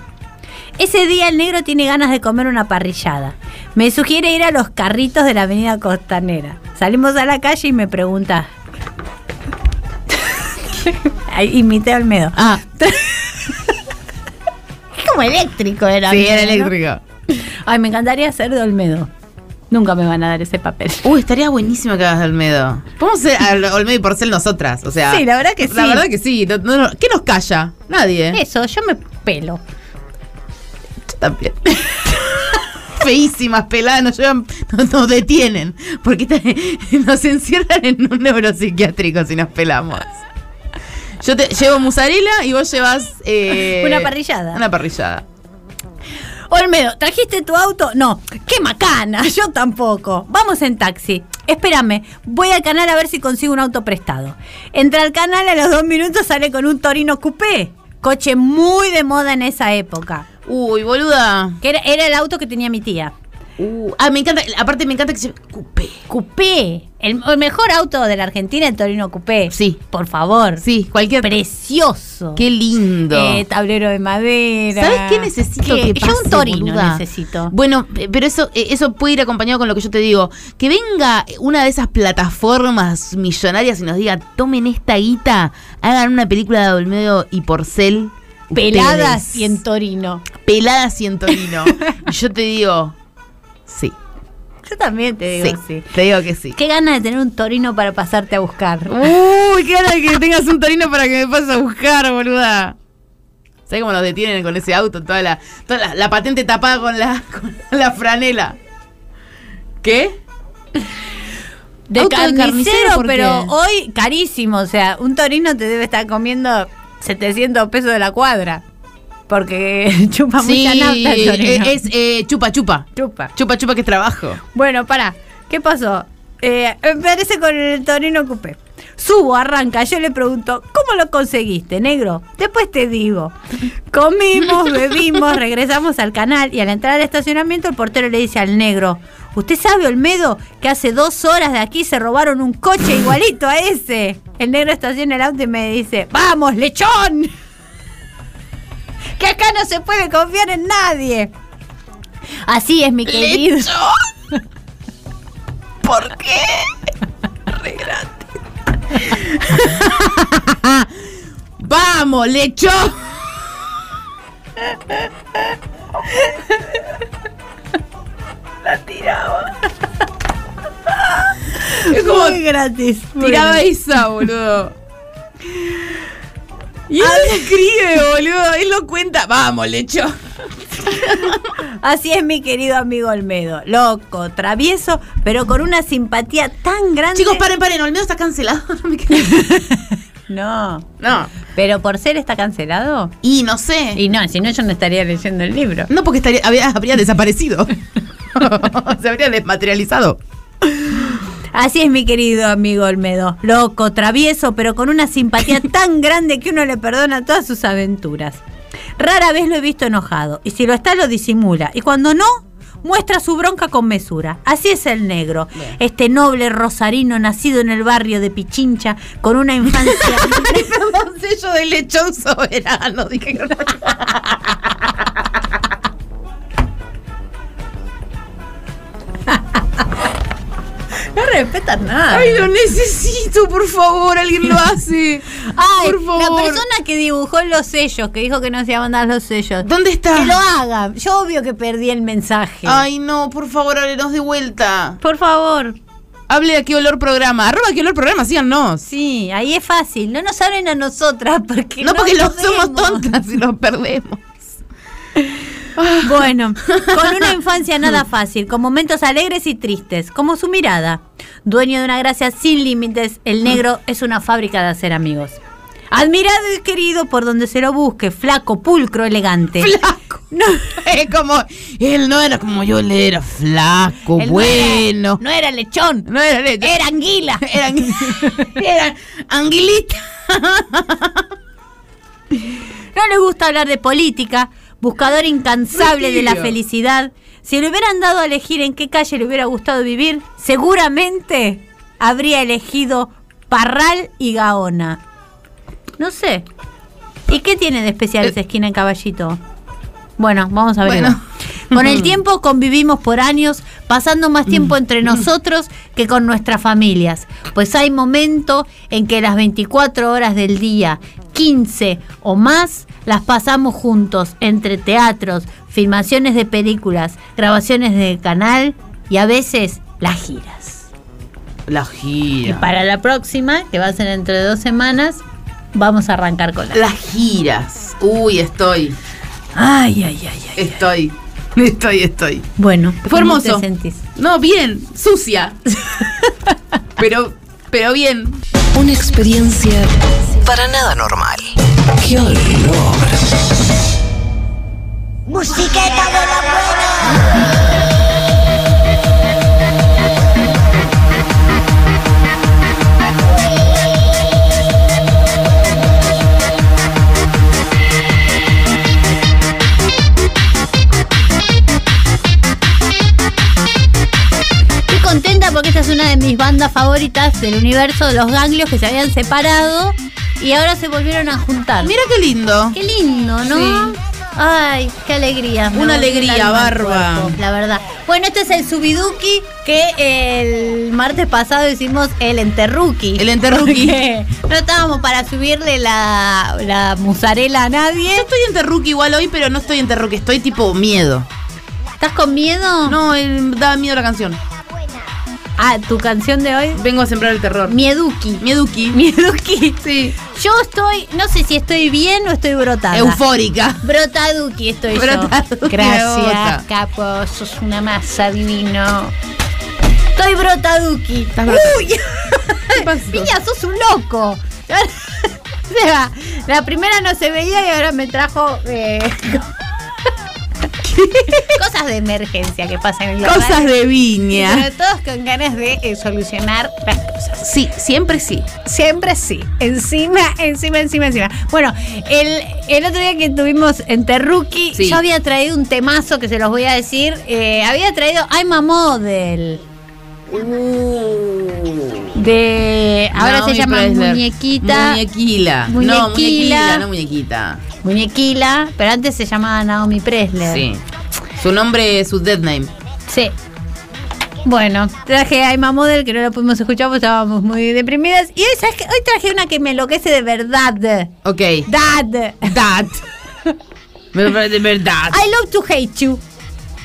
Ese día el negro tiene ganas de comer una parrillada. Me sugiere ir a los carritos de la avenida Costanera. Salimos a la calle y me pregunta. Imité a Olmedo. Ah, Es como eléctrico era. sí, era eléctrico. Ay, me encantaría ser de Olmedo. Nunca me van a dar ese papel. Uy, estaría buenísimo que hagas de Olmedo. Podemos ser Olmedo y Porcel nosotras. O sea. Sí, la verdad que sí. La verdad que sí. No- no- no- ¿Qué nos calla? Nadie. Eso, yo me pelo. También. Feísimas, peladas, nos llevan, nos, nos detienen. Porque nos encierran en un neuropsiquiátrico si nos pelamos. Yo te llevo musarela y vos llevas. eh, Una parrillada. Una parrillada. Olmedo, ¿trajiste tu auto? No. ¡Qué macana! Yo tampoco. Vamos en taxi. Espérame, voy al canal a ver si consigo un auto prestado. Entra al canal a los dos minutos sale con un Torino Coupé. Coche muy de moda en esa época. Uy, boluda. Que era, era el auto que tenía mi tía. Uh, ah, me encanta. Aparte, me encanta que se. Cupé. Coupé. El, el mejor auto de la Argentina, el Torino Coupé. Sí. Por favor. Sí, cualquier. Precioso. Qué lindo. Eh, tablero de madera. ¿Sabes qué necesito ¿Qué? que Yo pase, un Torino boluda? necesito. Bueno, eh, pero eso, eh, eso puede ir acompañado con lo que yo te digo. Que venga una de esas plataformas millonarias y nos diga, tomen esta guita, hagan una película de Olmedo y Porcel. Peladas y en Torino. Peladas y en Torino. y yo te digo, sí. Yo también te digo sí, sí. Te digo que sí. Qué ganas de tener un torino para pasarte a buscar. Uy, qué ganas de que tengas un Torino para que me pases a buscar, boluda. ¿Sabes cómo nos detienen con ese auto? Toda la, toda la, la patente tapada con la, con la franela. ¿Qué? De carnicero, carnicero, ¿por pero hoy carísimo. O sea, un torino te debe estar comiendo 700 pesos de la cuadra. Porque chupa mucha nafta el torino. eh, es eh, chupa chupa. chupa. Chupa chupa que es trabajo. Bueno, para. ¿Qué pasó? Eh, me parece con el torino coupé. Subo, arranca. Yo le pregunto, ¿cómo lo conseguiste, negro? Después te digo. Comimos, bebimos, regresamos al canal y al entrar al estacionamiento el portero le dice al negro, ¿usted sabe, Olmedo, que hace dos horas de aquí se robaron un coche igualito a ese? El negro estaciona el auto y me dice, ¡vamos, lechón! Que acá no se puede confiar en nadie. Así es, mi querido. ¿Por qué? Re. Vamos, lecho. La tiraba. Es como Muy gratis. tiraba esa, boludo. Y él escribe, boludo. Él lo cuenta. Vamos, lecho. Así es mi querido amigo Olmedo. Loco, travieso, pero con una simpatía tan grande. Chicos, paren, paren. Olmedo está cancelado. No me quedo- No. No. Pero por ser está cancelado. Y no sé. Y no, si no yo no estaría leyendo el libro. No, porque estaría, habría, habría desaparecido. Se habría desmaterializado. Así es mi querido amigo Olmedo. Loco, travieso, pero con una simpatía tan grande que uno le perdona todas sus aventuras. Rara vez lo he visto enojado, y si lo está lo disimula, y cuando no, muestra su bronca con mesura. Así es el negro, este noble rosarino nacido en el barrio de Pichincha, con una infancia... Ay, perdón, sello de lechón soberano. Dije no. respetan nada. Ay, lo necesito, por favor. Alguien lo hace. Ay, por favor. la persona que dibujó los sellos, que dijo que no se iban a mandar los sellos. ¿Dónde está? Que lo haga. Yo obvio que perdí el mensaje. Ay, no, por favor, háblenos de vuelta. Por favor. Hable a qué olor programa. Arroba qué olor programa, síganos. Sí, ahí es fácil. No nos hablen a nosotras porque No, porque lo somos tontas y los perdemos. Bueno, con una infancia nada fácil, con momentos alegres y tristes, como su mirada. Dueño de una gracia sin límites, el negro es una fábrica de hacer amigos. Admirado y querido por donde se lo busque, flaco, pulcro, elegante. Flaco. No, Es como, él no era como yo, él era flaco, él no bueno. era- No era, lechón, No era leche. era anguila. Eran, eran anguilita. No le gusta hablar de política, buscador incansable de la felicidad. Si le hubieran dado a elegir en qué calle le hubiera gustado vivir, seguramente habría elegido Parral y Gaona. No sé. ¿Y qué tiene de especial esa esquina en Caballito? Bueno, vamos a ver. Bueno. Con el tiempo convivimos por años, pasando más tiempo entre nosotros que con nuestras familias. Pues hay momentos en que las 24 horas del día, 15 o más, las pasamos juntos entre teatros, filmaciones de películas, grabaciones de canal y a veces las giras. La Y gira. para la próxima, que va a ser entre dos semanas, vamos a arrancar con la. Las giras. Uy, estoy. Ay, ay, ay, ay. Estoy. Estoy, estoy. Bueno, Fue ¿cómo hermoso. te sentís? No, bien, sucia. pero, pero bien. Una experiencia para nada normal. ¡Qué olor! Musiqueta de la buena. Contenta porque esta es una de mis bandas favoritas del universo de los ganglios que se habían separado y ahora se volvieron a juntar. Mira qué lindo. Qué lindo, ¿no? Sí. Ay, qué alegría. Una alegría, Barba. cuerpo, La verdad. Bueno, este es el Subiduki que el martes pasado hicimos el enterruki. El enterruki. No estábamos para subirle la, la musarela a nadie. Yo estoy en Terruki igual hoy, pero no estoy en Terruki, estoy tipo miedo. ¿Estás con miedo? No, eh, da miedo la canción. Ah, tu canción de hoy. Vengo a sembrar el terror. Mieduki. Mieduki. Mieduki. Sí. Yo estoy, no sé si estoy bien o estoy brotada. Eufórica. Brotaduki estoy Brotaduki, yo. Gracias, capo. Sos una masa divino. Estoy brotaduki. Estás Uy. Piña, sos un loco. O sea, la primera no se veía y ahora me trajo eh, cosas de emergencia que pasan en la Cosas de Pero viña. todos con ganas de eh, solucionar las cosas. Sí, siempre sí. Siempre sí. Encima, encima, encima, encima. Bueno, el, el otro día que tuvimos en Terruki, Sí. yo había traído un temazo que se los voy a decir. Eh, había traído I'm a Model. De. Ahora se llama. Muñequita. Muñequila. No, Muñequila. muñequila, no muñequita. Muñequila, pero antes se llamaba Naomi Presley. Sí. Su nombre, su dead name. Sí. Bueno, traje a Model que no lo pudimos escuchar porque estábamos muy deprimidas. Y hoy, ¿sabes qué? Hoy traje una que me enloquece de verdad. Ok. Dad. That. De verdad. I love to hate you.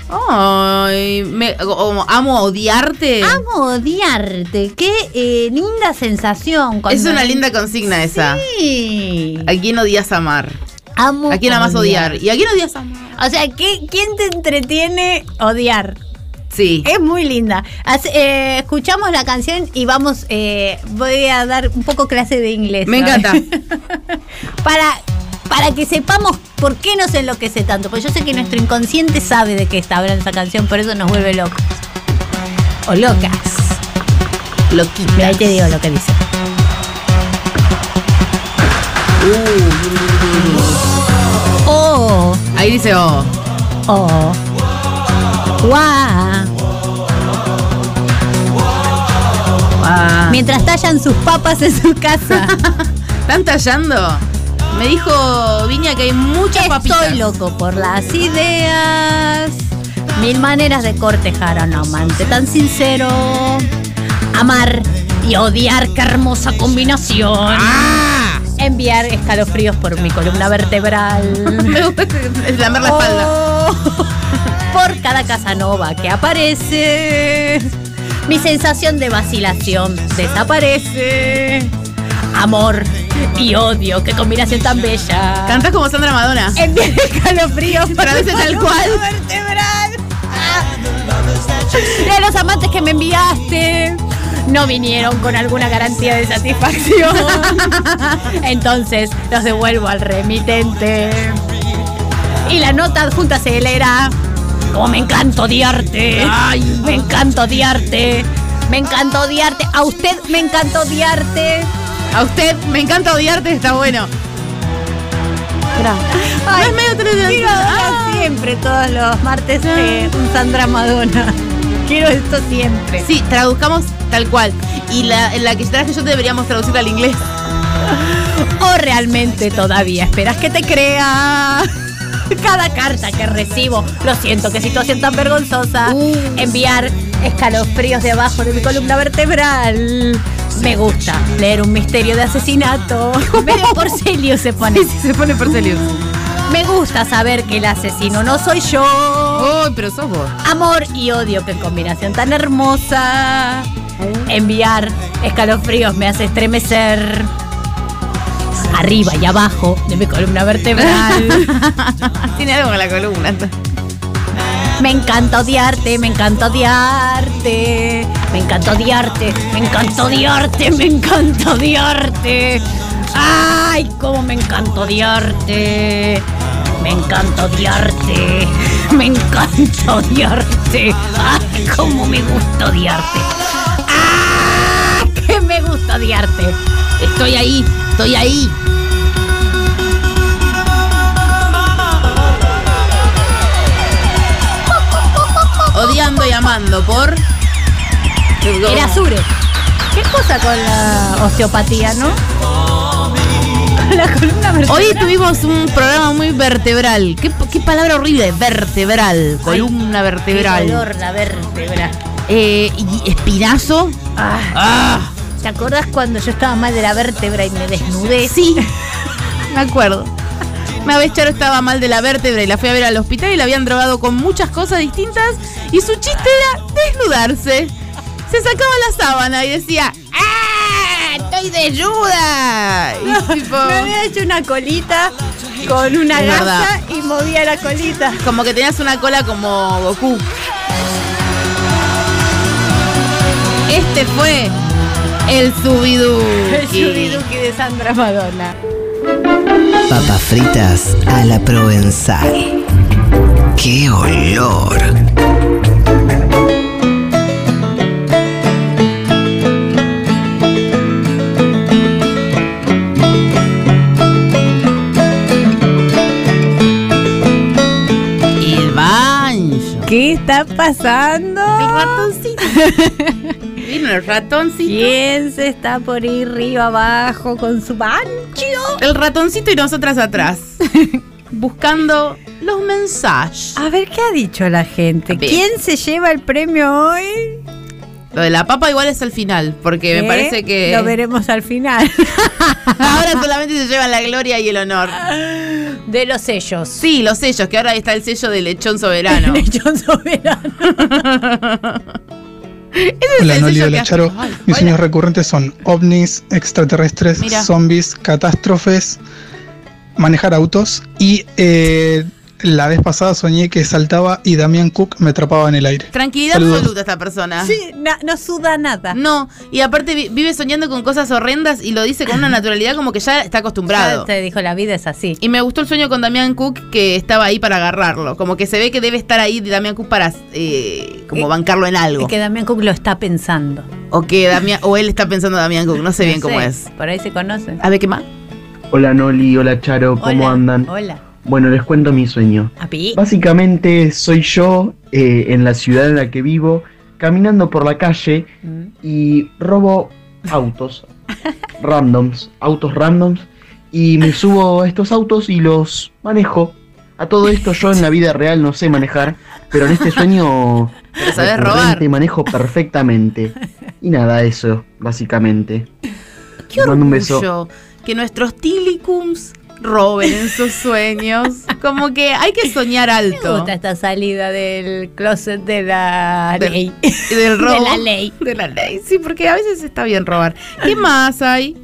Ay, me, amo odiarte. Amo odiarte. Qué eh, linda sensación. cuando- es una linda consigna esa. Sí. ¿A quién odias amar? Amo ¿A quién amas odiar? ¿Y a quién odias amar? O sea, ¿qué, ¿quién te entretiene odiar? Sí. Es muy linda. Eh, escuchamos la canción y vamos, eh, voy a dar un poco clase de inglés. Me ¿no? encanta. para, para que sepamos por qué nos enloquece tanto. Porque yo sé que nuestro inconsciente sabe de qué está hablando esa canción, por eso nos vuelve locos. O locas. Loquita. Mira, ahí te digo lo que dice. Oh, Ahí dice, oh. oh. Guau. Mientras tallan sus papas en su casa. ¿Están tallando? Me dijo Viña que hay muchas papitas. Estoy loco por las ideas. Mil maneras de cortejar a un amante tan sincero. Amar y odiar, qué hermosa combinación. ¡Ah! Enviar escalofríos por mi columna vertebral. Me gusta lamer la espalda. Oh, por cada Casanova que aparece. Mi sensación de vacilación desaparece. Amor y odio. Qué combinación tan bella. Cantás como Sandra Madonna. Enviar escalofríos Parece mi tal columna cual. vertebral. Ah. De los amantes que me enviaste no vinieron con alguna garantía de satisfacción. Entonces los devuelvo al remitente. Y la nota adjunta se leerá. Como me encanta odiarte. Ay, me encanta odiarte. Me encanta odiarte. A usted me encanta odiarte. A usted, me encanta odiarte, está bueno. Ay, es medio Ah. siempre, todos los martes, eh, un Sandra Madonna. Quiero esto siempre. Sí, traduzcamos tal cual. Y la, la que traje yo deberíamos traducirla al inglés. ¿O realmente todavía esperas que te crea? Cada carta que recibo, lo siento, qué situación tan vergonzosa. Uh. Enviar escalofríos de abajo de mi columna vertebral. Me gusta leer un misterio de asesinato. Medio Porcelio se pone. Se pone Porcelius. Me gusta saber que el asesino no soy yo. Oh, pero sos vos. Amor y odio, qué combinación tan hermosa. Enviar escalofríos me hace estremecer. Arriba y abajo de mi columna vertebral. Tiene algo con la columna. Me encanta odiarte, me encanta odiarte. Me encanta odiarte, me encanta odiarte, me encanta odiarte. Ay, cómo me encanta odiarte. Me encanta odiarte. Me encanta odiarte. Ay, cómo me gusta odiarte. Odiarte. Estoy ahí, estoy ahí. Odiando y amando por. Era Sure. ¿Qué cosa con la osteopatía, no? La columna vertebral. Hoy tuvimos un programa muy vertebral. ¿Qué, qué palabra horrible? Vertebral. Columna Qué vertebral. dolor la vértebra. Eh, y espinazo. Ah, Ah, ¿Te acordás cuando yo estaba mal de la vértebra y me desnudé? sí. Me acuerdo. Una vez Charo estaba mal de la vértebra y la fui a ver al hospital y la habían drogado con muchas cosas distintas y su chiste era desnudarse. Se sacaba la sábana y decía, ¡Ah! ¡Estoy desnuda! Y tipo, Me había hecho una colita con una gasa y movía la colita. como que tenías una cola como Goku. Este fue el subidú. El subiduki de Sandra Madonna. Papas fritas a la provenzal. ¡Qué olor! El banjo. ¿Qué está pasando? El ratoncito. Vino el ratoncito. ¿Quién se está por ir arriba abajo con su bancho? El ratoncito y nosotras atrás. Buscando los mensajes. A ver, ¿qué ha dicho la gente? Bien. ¿Quién se lleva el premio hoy? Lo de la papa igual es al final, porque me ¿Eh? parece que Lo veremos al final. ahora solamente se llevan la gloria y el honor. De los sellos. Sí, los sellos, que ahora está el sello de lechón soberano. Lechón soberano. Es Hola el Noli, hola Charo. Ay, Mis sueños recurrentes son ovnis, extraterrestres, Mira. zombies, catástrofes, manejar autos y eh, la vez pasada soñé que saltaba y Damián Cook me atrapaba en el aire. Tranquilidad Saludos. absoluta esta persona. Sí, na- no suda nada. No, y aparte vi- vive soñando con cosas horrendas y lo dice con una naturalidad como que ya está acostumbrado. Ya te dijo, la vida es así. Y me gustó el sueño con Damián Cook que estaba ahí para agarrarlo. Como que se ve que debe estar ahí Damián Cook para eh, como Eh, bancarlo en algo. Es que Damián Cook lo está pensando. O que Damián, o él está pensando Damián Cook, no sé bien No cómo sé, es. Por ahí se conocen. A ver qué más. Hola Noli, hola Charo, ¿cómo Hola, andan? Hola. Bueno, les cuento mi sueño. Api. Básicamente soy yo eh, en la ciudad en la que vivo, caminando por la calle Mm. y robo autos randoms, autos randoms, y me subo a estos autos y los manejo. A todo esto yo en la vida real no sé manejar, pero en este sueño Pero sabes recurrente robar. manejo perfectamente. Y nada, eso, básicamente. Qué un beso. orgullo que nuestros tilicums roben en sus sueños. Como que hay que soñar Me alto. gusta esta salida del closet de la ley. del robo. De la ley. De la ley, sí, porque a veces está bien robar. ¿Qué más hay?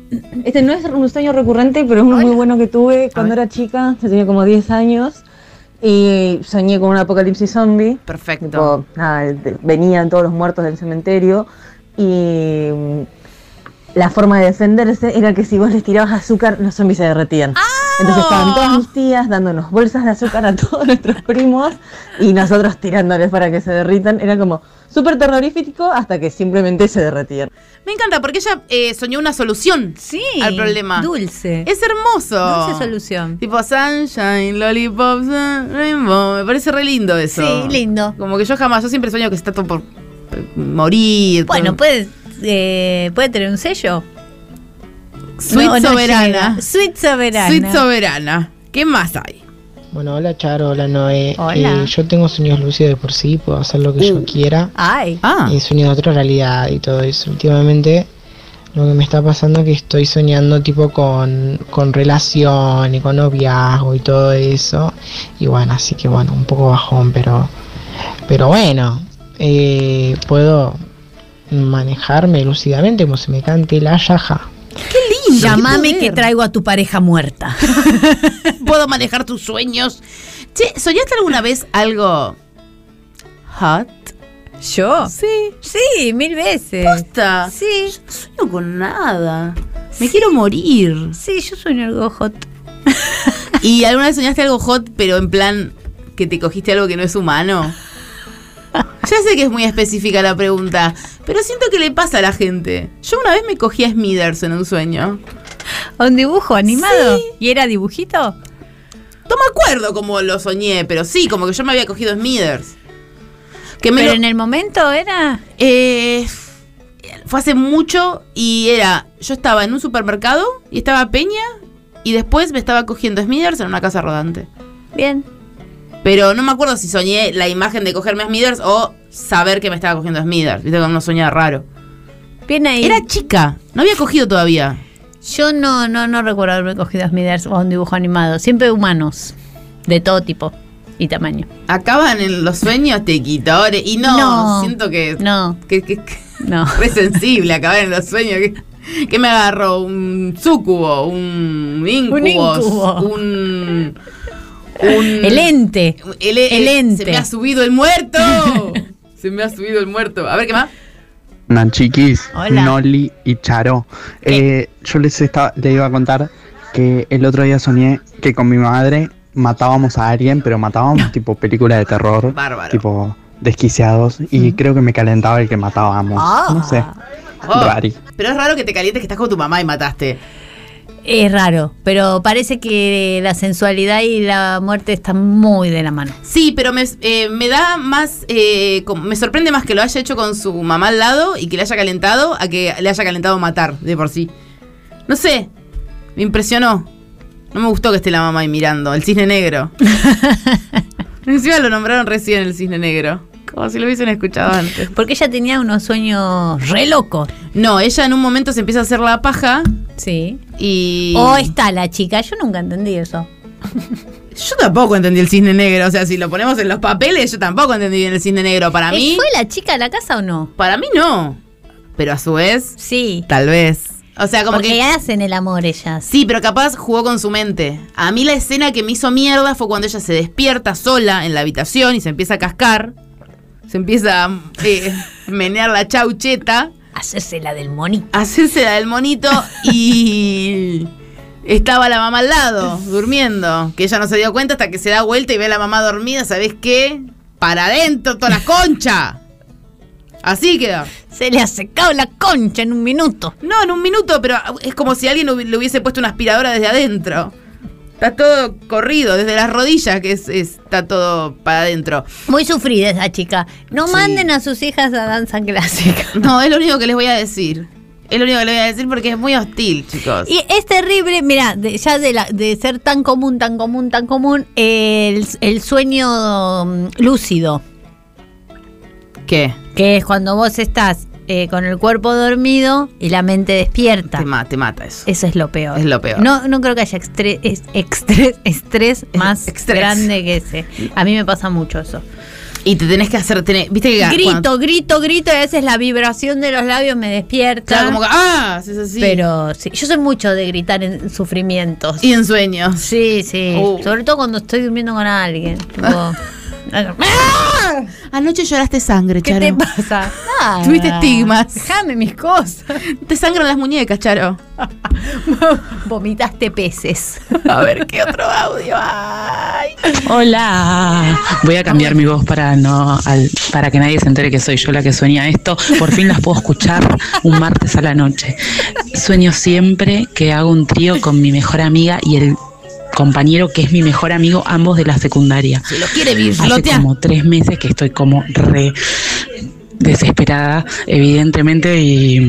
Este no es un sueño recurrente, pero es uno muy bueno que tuve cuando era chica, yo tenía como 10 años, y soñé con un apocalipsis zombie. Perfecto. Tipo, nada, de- venían todos los muertos del cementerio y mm, la forma de defenderse era que si vos les tirabas azúcar, los zombies se derretían. Entonces estaban todas mis tías dándonos bolsas de azúcar a todos nuestros primos y nosotros tirándoles para que se derritan. Era como súper terrorífico hasta que simplemente se derretían. Me encanta porque ella eh, soñó una solución Sí. al problema. Dulce. Es hermoso. Dulce solución. Tipo Sunshine, Lollipops, Rainbow. Me parece re lindo eso. Sí, lindo. Como que yo jamás, yo siempre sueño que está todo por morir. Bueno, todo- puede, eh, puede tener un sello. Sweet No, no Soberana. Sweet Soberana. Sweet Soberana. ¿Qué más hay? Bueno, hola Charo, hola Noé. Hola. Eh, yo tengo sueños lúcidos de por sí, puedo hacer lo que yo quiera. Ay. Ah, Y sueño de otra realidad y todo eso. Últimamente lo que me está pasando es que estoy soñando tipo con, con relación y con noviazgo y todo eso. Y bueno, así que bueno, un poco bajón, pero, pero bueno, eh, puedo manejarme lúcidamente como se me cante la yaja. Qué que traigo a tu pareja muerta. puedo manejar tus sueños. Che, ¿soñaste alguna vez algo hot? ¿Yo? Sí. Sí, mil veces. Posta. Sí, Yo no sueño con nada. Me quiero morir. sí, yo sueño algo hot. ¿Y alguna vez soñaste algo hot, pero en plan que te cogiste algo que no es humano? Ya sé que es muy específica la pregunta, pero siento que le pasa a la gente. Yo una vez me cogí a Smithers en un sueño. ¿Un dibujo animado? ¿Y era dibujito? No me acuerdo cómo lo soñé, pero sí, como que yo me había cogido a Smithers. Que me Pero lo- en el momento era. Eh, fue hace mucho y era. Yo estaba en un supermercado y estaba Peña y después me estaba cogiendo Smithers en una casa rodante. Bien. Pero no me acuerdo si soñé la imagen de cogerme a Smithers o saber que me estaba cogiendo a Smithers. Viste que uno soñaba raro. Bien ahí. Era chica, no había cogido todavía. Yo no, no, no recuerdo haberme cogido a Smithers o un dibujo animado. Siempre humanos. De todo tipo y tamaño. Acaban en los sueños tequitores y no, No. siento que, No, que, que- que- no. re sensible acabar en los sueños. que que me agarró? ¿Un sucubo? ¿Un incubo. Un... un El ente. el, el- El ente. Se me ha subido el muerto. se me ha subido el muerto. A ver, ¿qué más? Hola chiquis, Hola. Noli y Charo. Eh, yo les, estaba, les iba a contar que el otro día soñé que con mi madre matábamos a alguien, pero matábamos tipo película de terror, Bárbaro. tipo desquiciados, y creo que me calentaba el que matábamos. Ah. No sé, Oh, rari. pero es raro que te calientes que estás con tu mamá y mataste. Es raro, pero parece que la sensualidad y la muerte están muy de la mano. Sí, pero me, eh, me da más. eh, me sorprende más que lo haya hecho con su mamá al lado y que le haya calentado a que le haya calentado matar de por sí. No sé. Me impresionó. No me gustó que esté la mamá ahí mirando. El cisne negro. Encima lo nombraron recién el cisne negro. Como si lo hubiesen escuchado antes. Porque ella tenía unos sueños re locos. No, ella en un momento se empieza a hacer la paja Sí. y. O está la chica, yo nunca entendí eso. Yo tampoco entendí el cisne negro. O sea, si lo ponemos en los papeles, yo tampoco entendí bien el cisne negro. Para ¿Eh, mí. ¿Fue la chica a la casa o no? Para mí no. Pero a su vez, Sí. tal vez. O sea, como Porque que. hacen el amor ellas. Sí, pero capaz jugó con su mente. A mí la escena que me hizo mierda fue cuando ella se despierta sola en la habitación y se empieza a cascar. Se empieza a eh, menear la chaucheta, Hacerse la del monito. hacerse la del monito y. Estaba la mamá al lado, durmiendo. Que ella no se dio cuenta hasta que se da vuelta y ve a la mamá dormida. ¿Sabés qué? Para adentro, toda la concha. Así queda. Se le ha secado la concha en un minuto. No, en un minuto, pero es como si alguien le hubiese puesto una aspiradora desde adentro. Está todo corrido, desde las rodillas, que es, es- está todo para adentro. Muy sufrida esa chica. No Sí. manden a sus hijas a danza clásica. No, es lo único que les voy a decir. Es lo único que les voy a decir porque es muy hostil, chicos. Y es terrible, mira, de- ya de, la, de ser tan común, tan común, tan común, el, el sueño mm, lúcido, ¿Qué? que es cuando vos estás eh, con el cuerpo dormido y la mente despierta. Te, ma- te mata eso. Eso es lo peor. Es lo peor. No, no creo que haya es- estrés más Estrés. grande que ese. A mí me pasa mucho eso. Y te tenés que hacer, tenés- viste que Grito, cuando- grito, grito y a veces la vibración de los labios me despierta. Claro, como que, ah, haces así. Pero sí, yo soy mucho de gritar en sufrimientos. Y en sueños. Sí, sí. Uh. Sobre todo cuando estoy durmiendo con alguien. Tipo, Anoche lloraste sangre, ¿Qué Charo. te pasa? Nada. Tuviste estigmas. Déjame mis cosas. Te sangran las muñecas, Charo. Vomitaste peces. A ver, ¿qué otro audio hay? Hola, voy a cambiar mi voz para no al- para que nadie se entere que soy yo la que sueña esto. Por fin las puedo escuchar un martes a la noche. Sueño siempre que hago un trío con mi mejor amiga y el compañero que es mi mejor amigo, ambos de la secundaria. Se lo quiere Hace birlotear. como tres meses que estoy como re desesperada, evidentemente, y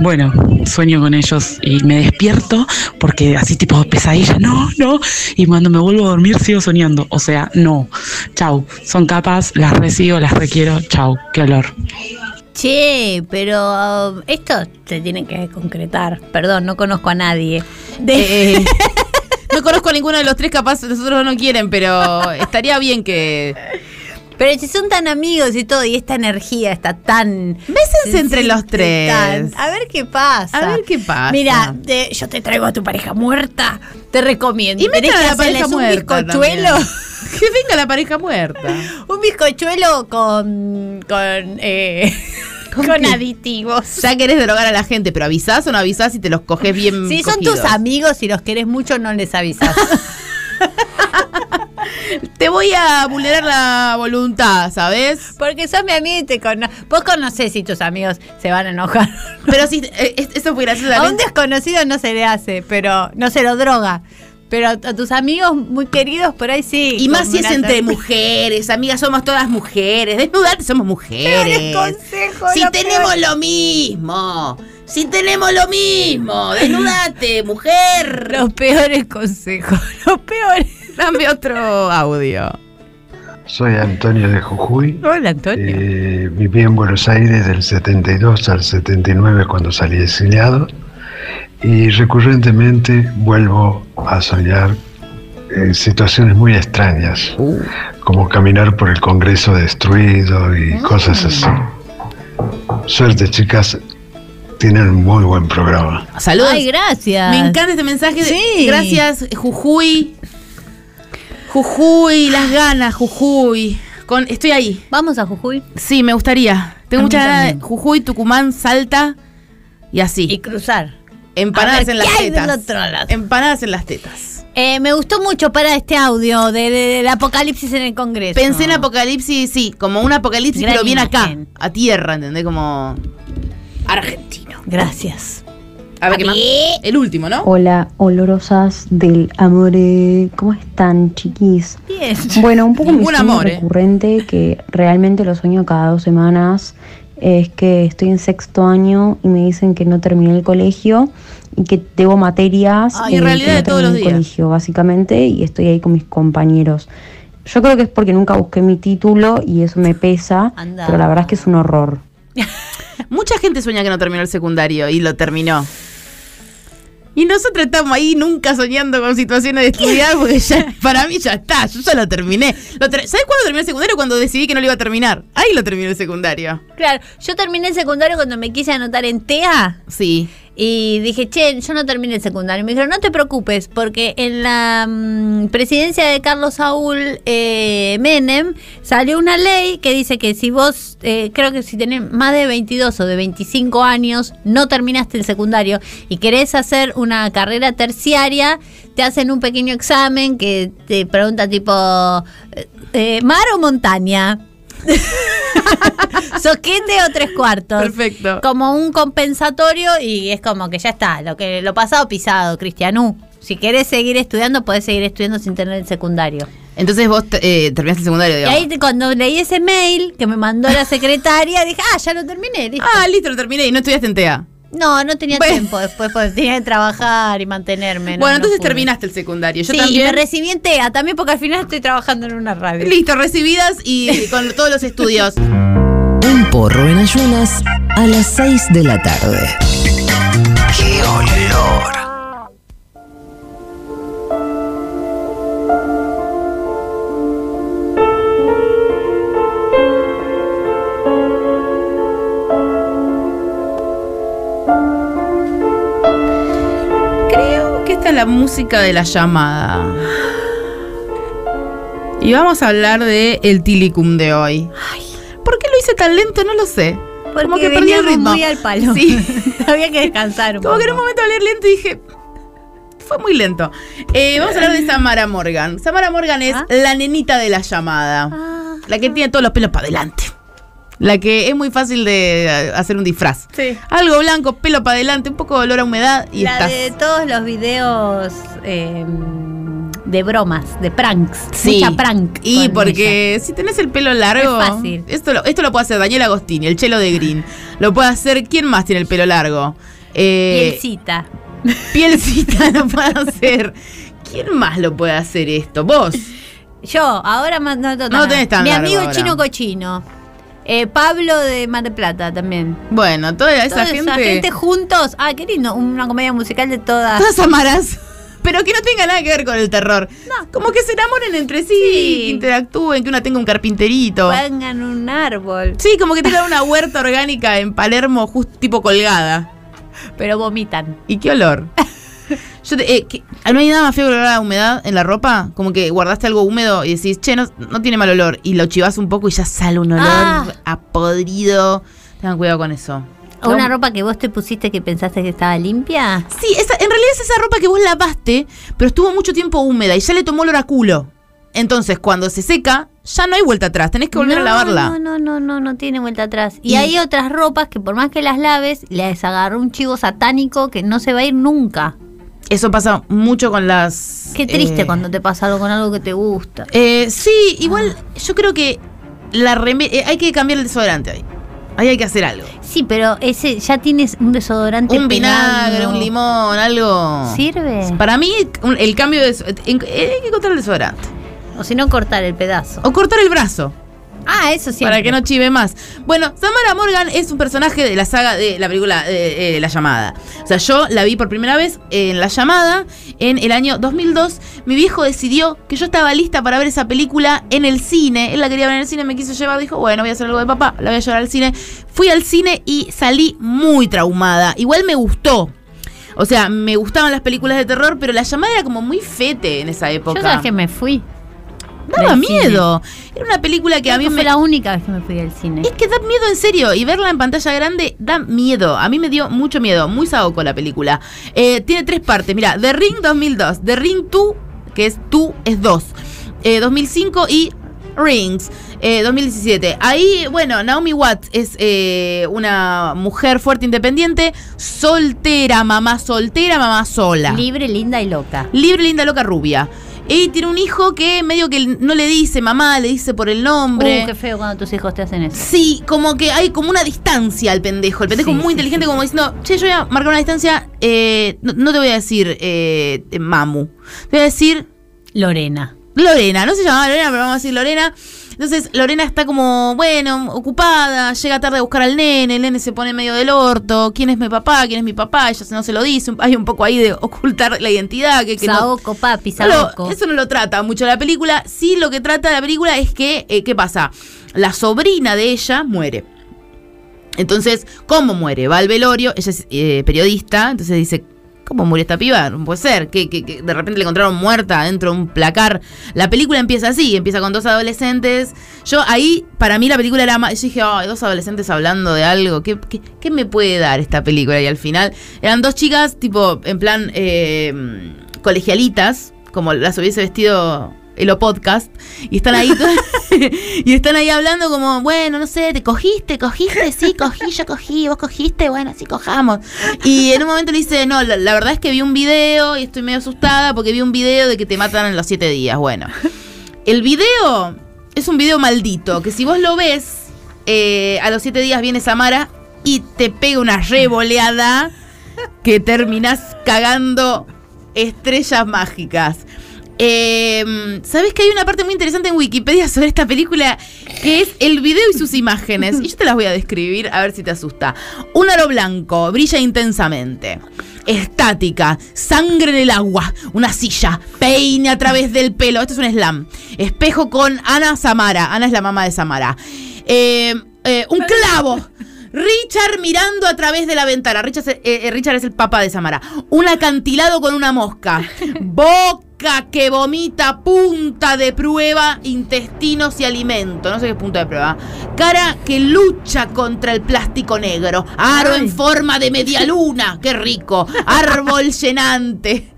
bueno, sueño con ellos y me despierto porque así tipo pesadilla, no, no, y cuando me vuelvo a dormir sigo soñando, o sea, no, chau, son capas, las recibo, las requiero, chau, qué olor. Che, pero uh, esto se tiene que concretar. Perdón, no conozco a nadie. De- Eh, no conozco a ninguno de los tres, capaz los otros no quieren, pero estaría bien que. Pero si son tan amigos y todo, y esta energía está tan. Bésense entre los tres. tan- a ver qué pasa. A ver qué pasa. Mira, te- yo te traigo a tu pareja muerta. Te recomiendo. Y metan a la pareja un muerta bizcochuelo. también. Que venga la pareja muerta. Un bizcochuelo con. con. eh, ¿Con aditivos. Ya querés drogar a la gente, pero avisás o no avisás y te los coges bien. Si son cogidos? tus amigos y los querés mucho, no les avisas. Te voy a vulnerar la voluntad, ¿sabes? Porque sos mi amigo y te conozco. Vos conocés si tus amigos se van a enojar. Pero sí, eh, es- eso fue gracioso. A un desconocido no se le hace, pero no se lo droga. Pero a a tus amigos muy queridos por ahí sí. Y más si es entre mujeres, amigas, somos todas mujeres. Desnudate, somos mujeres. Peores consejos, Si lo tenemos peor. lo mismo. Si tenemos lo mismo. Desnudate, mujer. Los peores consejos, los peores. Dame otro audio. Soy Antonio de Jujuy. Hola, Antonio. Eh, viví en Buenos Aires del 72 al 79 cuando salí exiliado y recurrentemente vuelvo a soñar eh, situaciones muy extrañas, como caminar por el Congreso destruido y cosas así. Suerte chicas, tienen un muy buen programa. Saludos. Ay, gracias. Me encanta este mensaje. de- Sí. Gracias, Jujuy. Jujuy, las ganas, Jujuy. Con, estoy ahí. Vamos a Jujuy Sí, me gustaría. Tengo A mí mucha ganas de. Jujuy, Tucumán, Salta y así. y cruzar. Empanadas ver, en las ¿qué hay del tetas. otro lado? Empanadas en las tetas. Eh, me gustó mucho para este audio de- de- del apocalipsis en el Congreso. Pensé en apocalipsis, sí, como un apocalipsis, Gran pero bien acá, imagen. a tierra, ¿entendés? Como argentino. Gracias. A ver qué más. El último, ¿no? Hola, olorosas del amore. ¿Cómo están, chiquis? Bien. Bueno, un poco mi Ningún sueño amor, eh. recurrente, que realmente lo sueño cada dos semanas, es que estoy en sexto año y me dicen que no terminé el colegio y que debo materias Ay, eh, en realidad que no de todos los días. colegio, básicamente, y estoy ahí con mis compañeros. Yo creo que es porque nunca busqué mi título y eso me pesa, Anda. pero la verdad es que es un horror. Mucha gente sueña que no terminó el secundario y lo terminó. Y nosotros estamos ahí nunca soñando con situaciones de estudiar porque ya, para mí ya está, yo ya lo terminé. Lo ter- ¿Sabes cuándo terminé el secundario? Cuando decidí que no lo iba a terminar. Ahí lo terminé el secundario. Claro, yo terminé el secundario cuando me quise anotar en TEA. Sí. Y dije, che, yo no terminé el secundario. Me dijeron, no te preocupes, porque en la mm, presidencia de Carlos Saúl eh, Menem salió una ley que dice que si vos, eh, creo que si tenés más de 22 o de 25 años, no terminaste el secundario y querés hacer una carrera terciaria, te hacen un pequeño examen que te pregunta tipo, eh, eh, ¿mar o montaña? ¿Soquete o tres cuartos? Perfecto. Como un compensatorio y es como que ya está, lo que lo pasado pisado, Cristianú. Si querés seguir estudiando, podés seguir estudiando sin tener el secundario. Entonces vos eh, terminaste el secundario, Y digamos. ahí te- cuando leí ese mail que me mandó la secretaria, dije, ah, ya lo terminé, listo. Ah, listo, lo terminé y no estudiaste en TEA. No, no tenía Bueno. tiempo después, porque tenía que trabajar y mantenerme. no- bueno, no entonces terminaste el secundario. Yo sí, y me recibí en TEA también porque al final estoy trabajando en una radio. Listo, recibidas y con todos los estudios. Porro en ayunas a las 6 de la tarde. ¡Qué olor! Creo que esta es la música de la llamada. Y vamos a hablar de el tilicum de hoy. ¿Por qué lo hice tan lento? No lo sé. Porque Como que perdí el ritmo. muy al palo. Sí. Había que descansar un Como que en un momento hablé lento y dije. Fue muy lento. Eh, vamos a hablar de Samara Morgan. Samara Morgan es Ah. la nenita de la llamada. La que tiene todos los pelos para adelante. La que es muy fácil de eh, hacer un disfraz. Sí. Algo blanco, pelo para adelante, un poco de olor a humedad y la estás. de todos los videos eh, de bromas, de pranks. Sí. Mucha prank. Y porque si tenés el pelo largo. Es fácil. Esto lo, esto lo puede hacer Daniel Agostini, el chelo de Green. Lo puede hacer. ¿Quién más tiene el pelo largo? Eh, Pielcita. Pielcita lo puede hacer. ¿Quién más lo puede hacer esto? Vos. Yo, ahora más no, no, No tenés tan Mi largo amigo ahora. Chino Cochino. Eh, Pablo de Mar del Plata también. Bueno, toda esa Toda gente. esa gente juntos. Ah, qué lindo. Una comedia musical de todas. Todas amaras. Pero que no tenga nada que ver con el terror. Como que se enamoren entre sí, que interactúen, que una tenga un carpinterito. Pongan un árbol. Sí, como que tengan una huerta orgánica en Palermo, justo tipo colgada. Pero vomitan. ¿Y qué olor? Yo te- eh, que- ¿No hay nada más feo que el olor a humedad en la ropa? Como que guardaste algo húmedo y decís, che, no, no tiene mal olor. Y lo chivas un poco y ya sale un olor Ah. a podrido. Tengan cuidado con eso. ¿O una ropa que vos te pusiste que pensaste que estaba limpia? Sí, esa, en realidad es esa ropa que vos lavaste, pero estuvo mucho tiempo húmeda y ya le tomó olor a culo. Entonces, cuando se seca, ya no hay vuelta atrás, tenés que volver no, a lavarla. No, no, no, no, no tiene vuelta atrás. Y, Y- hay otras ropas que por más que las laves, les agarró un chivo satánico que no se va a ir nunca. Eso pasa mucho con las... Qué triste eh, cuando te pasa algo con algo que te gusta. Eh, sí, igual yo creo que la reme- eh, hay que cambiar el desodorante ahí. Ahí hay que hacer algo. Sí, pero ese ya tienes un desodorante Un vinagre, pegado. un limón, algo. ¿Sirve? Para mí, el cambio de. eh, hay que cortar el desodorante. O si no, cortar el pedazo. O cortar el brazo. Ah, eso sí. Para que no chive más. Bueno, Samara Morgan es un personaje de la saga de la película eh, eh, La Llamada. O sea, yo la vi por primera vez en La Llamada en el año 2002. Mi viejo decidió que yo estaba lista para ver esa película en el cine. Él la quería ver en el cine, me quiso llevar. Dijo, bueno, voy a hacer algo de papá, la voy a llevar al cine. Fui al cine y salí muy traumada. Igual me gustó. O sea, me gustaban las películas de terror, pero La Llamada era como muy fete en esa época. Yo sabes que me fui. Daba miedo. Era una película que a mí me... fue la única vez que me fui al cine. Es que da miedo en serio. Y verla en pantalla grande da miedo. A mí me dio mucho miedo. Muy saoco la película. Eh, tiene tres partes. Mira, The Ring 2002. The Ring 2, que es 2, es 2. Eh, 2005 y Rings. eh, 2017. Ahí, bueno, Naomi Watts es eh, una mujer fuerte, independiente, soltera, mamá soltera, mamá sola. Libre, linda y loca. Libre, linda, loca, rubia. Y tiene un hijo que medio que no le dice mamá, le dice por el nombre. Uh, qué feo cuando tus hijos te hacen eso. Sí, como que hay como una distancia al pendejo. El pendejo Sí, es muy sí, inteligente, sí. como diciendo, che, yo voy a marcar una distancia. eh, no, no te voy a decir eh, Mamu. Te voy a decir Lorena. Lorena. No se llama Lorena, pero vamos a decir Lorena. Entonces Lorena está como, bueno, ocupada, llega tarde a buscar al nene, el nene se pone medio del orto, ¿quién es mi papá? ¿Quién es mi papá? Ella no se lo dice, hay un poco ahí de ocultar la identidad. Que, que Saoco, papi, no lo- Saoco. eso no lo trata mucho la película. Sí, lo que trata la película es que, eh, ¿qué pasa? La sobrina de ella muere. Entonces, ¿cómo muere? Va al velorio, ella es eh, periodista, entonces dice, ¿cómo murió esta piba? No puede ser, que, de repente le encontraron muerta dentro de un placar. La película empieza así, empieza con dos adolescentes. Yo ahí, para mí la película era más, yo dije, ay, dos adolescentes hablando de algo, ¿qué, qué, qué me puede dar esta película? Y al final eran dos chicas, tipo, en plan, eh, colegialitas, como las hubiese vestido Elo Podcast, y están ahí y están ahí hablando como, bueno, no sé, te cogiste, cogiste, sí, cogí, yo cogí, vos cogiste, bueno, sí, cojamos. Y en un momento dice, no, la, la verdad es que vi un video y estoy medio asustada porque vi un video de que te matan en los siete días. Bueno, el video es un video maldito, que si vos lo ves, eh, a los siete días viene Samara y te pega una revoleada que terminás cagando estrellas mágicas. Eh, ¿Sabes que hay una parte muy interesante en Wikipedia sobre esta película que es el video y sus imágenes? Y yo te las voy a describir a ver si te asusta. Un aro blanco, brilla intensamente. Estática, sangre en el agua, una silla, peine a través del pelo. Esto es un slam. Espejo con Ana Samara. Ana es la mamá de Samara. Eh, eh, un clavo. Richard mirando a través de la ventana. Richard, eh, eh, Richard es el papá de Samara. Un acantilado con una mosca. Boca que vomita, punta de prueba, intestinos y alimento. No sé qué es punto de prueba. Cara que lucha contra el plástico negro. Aro en forma de media luna. Qué rico. Árbol llenante.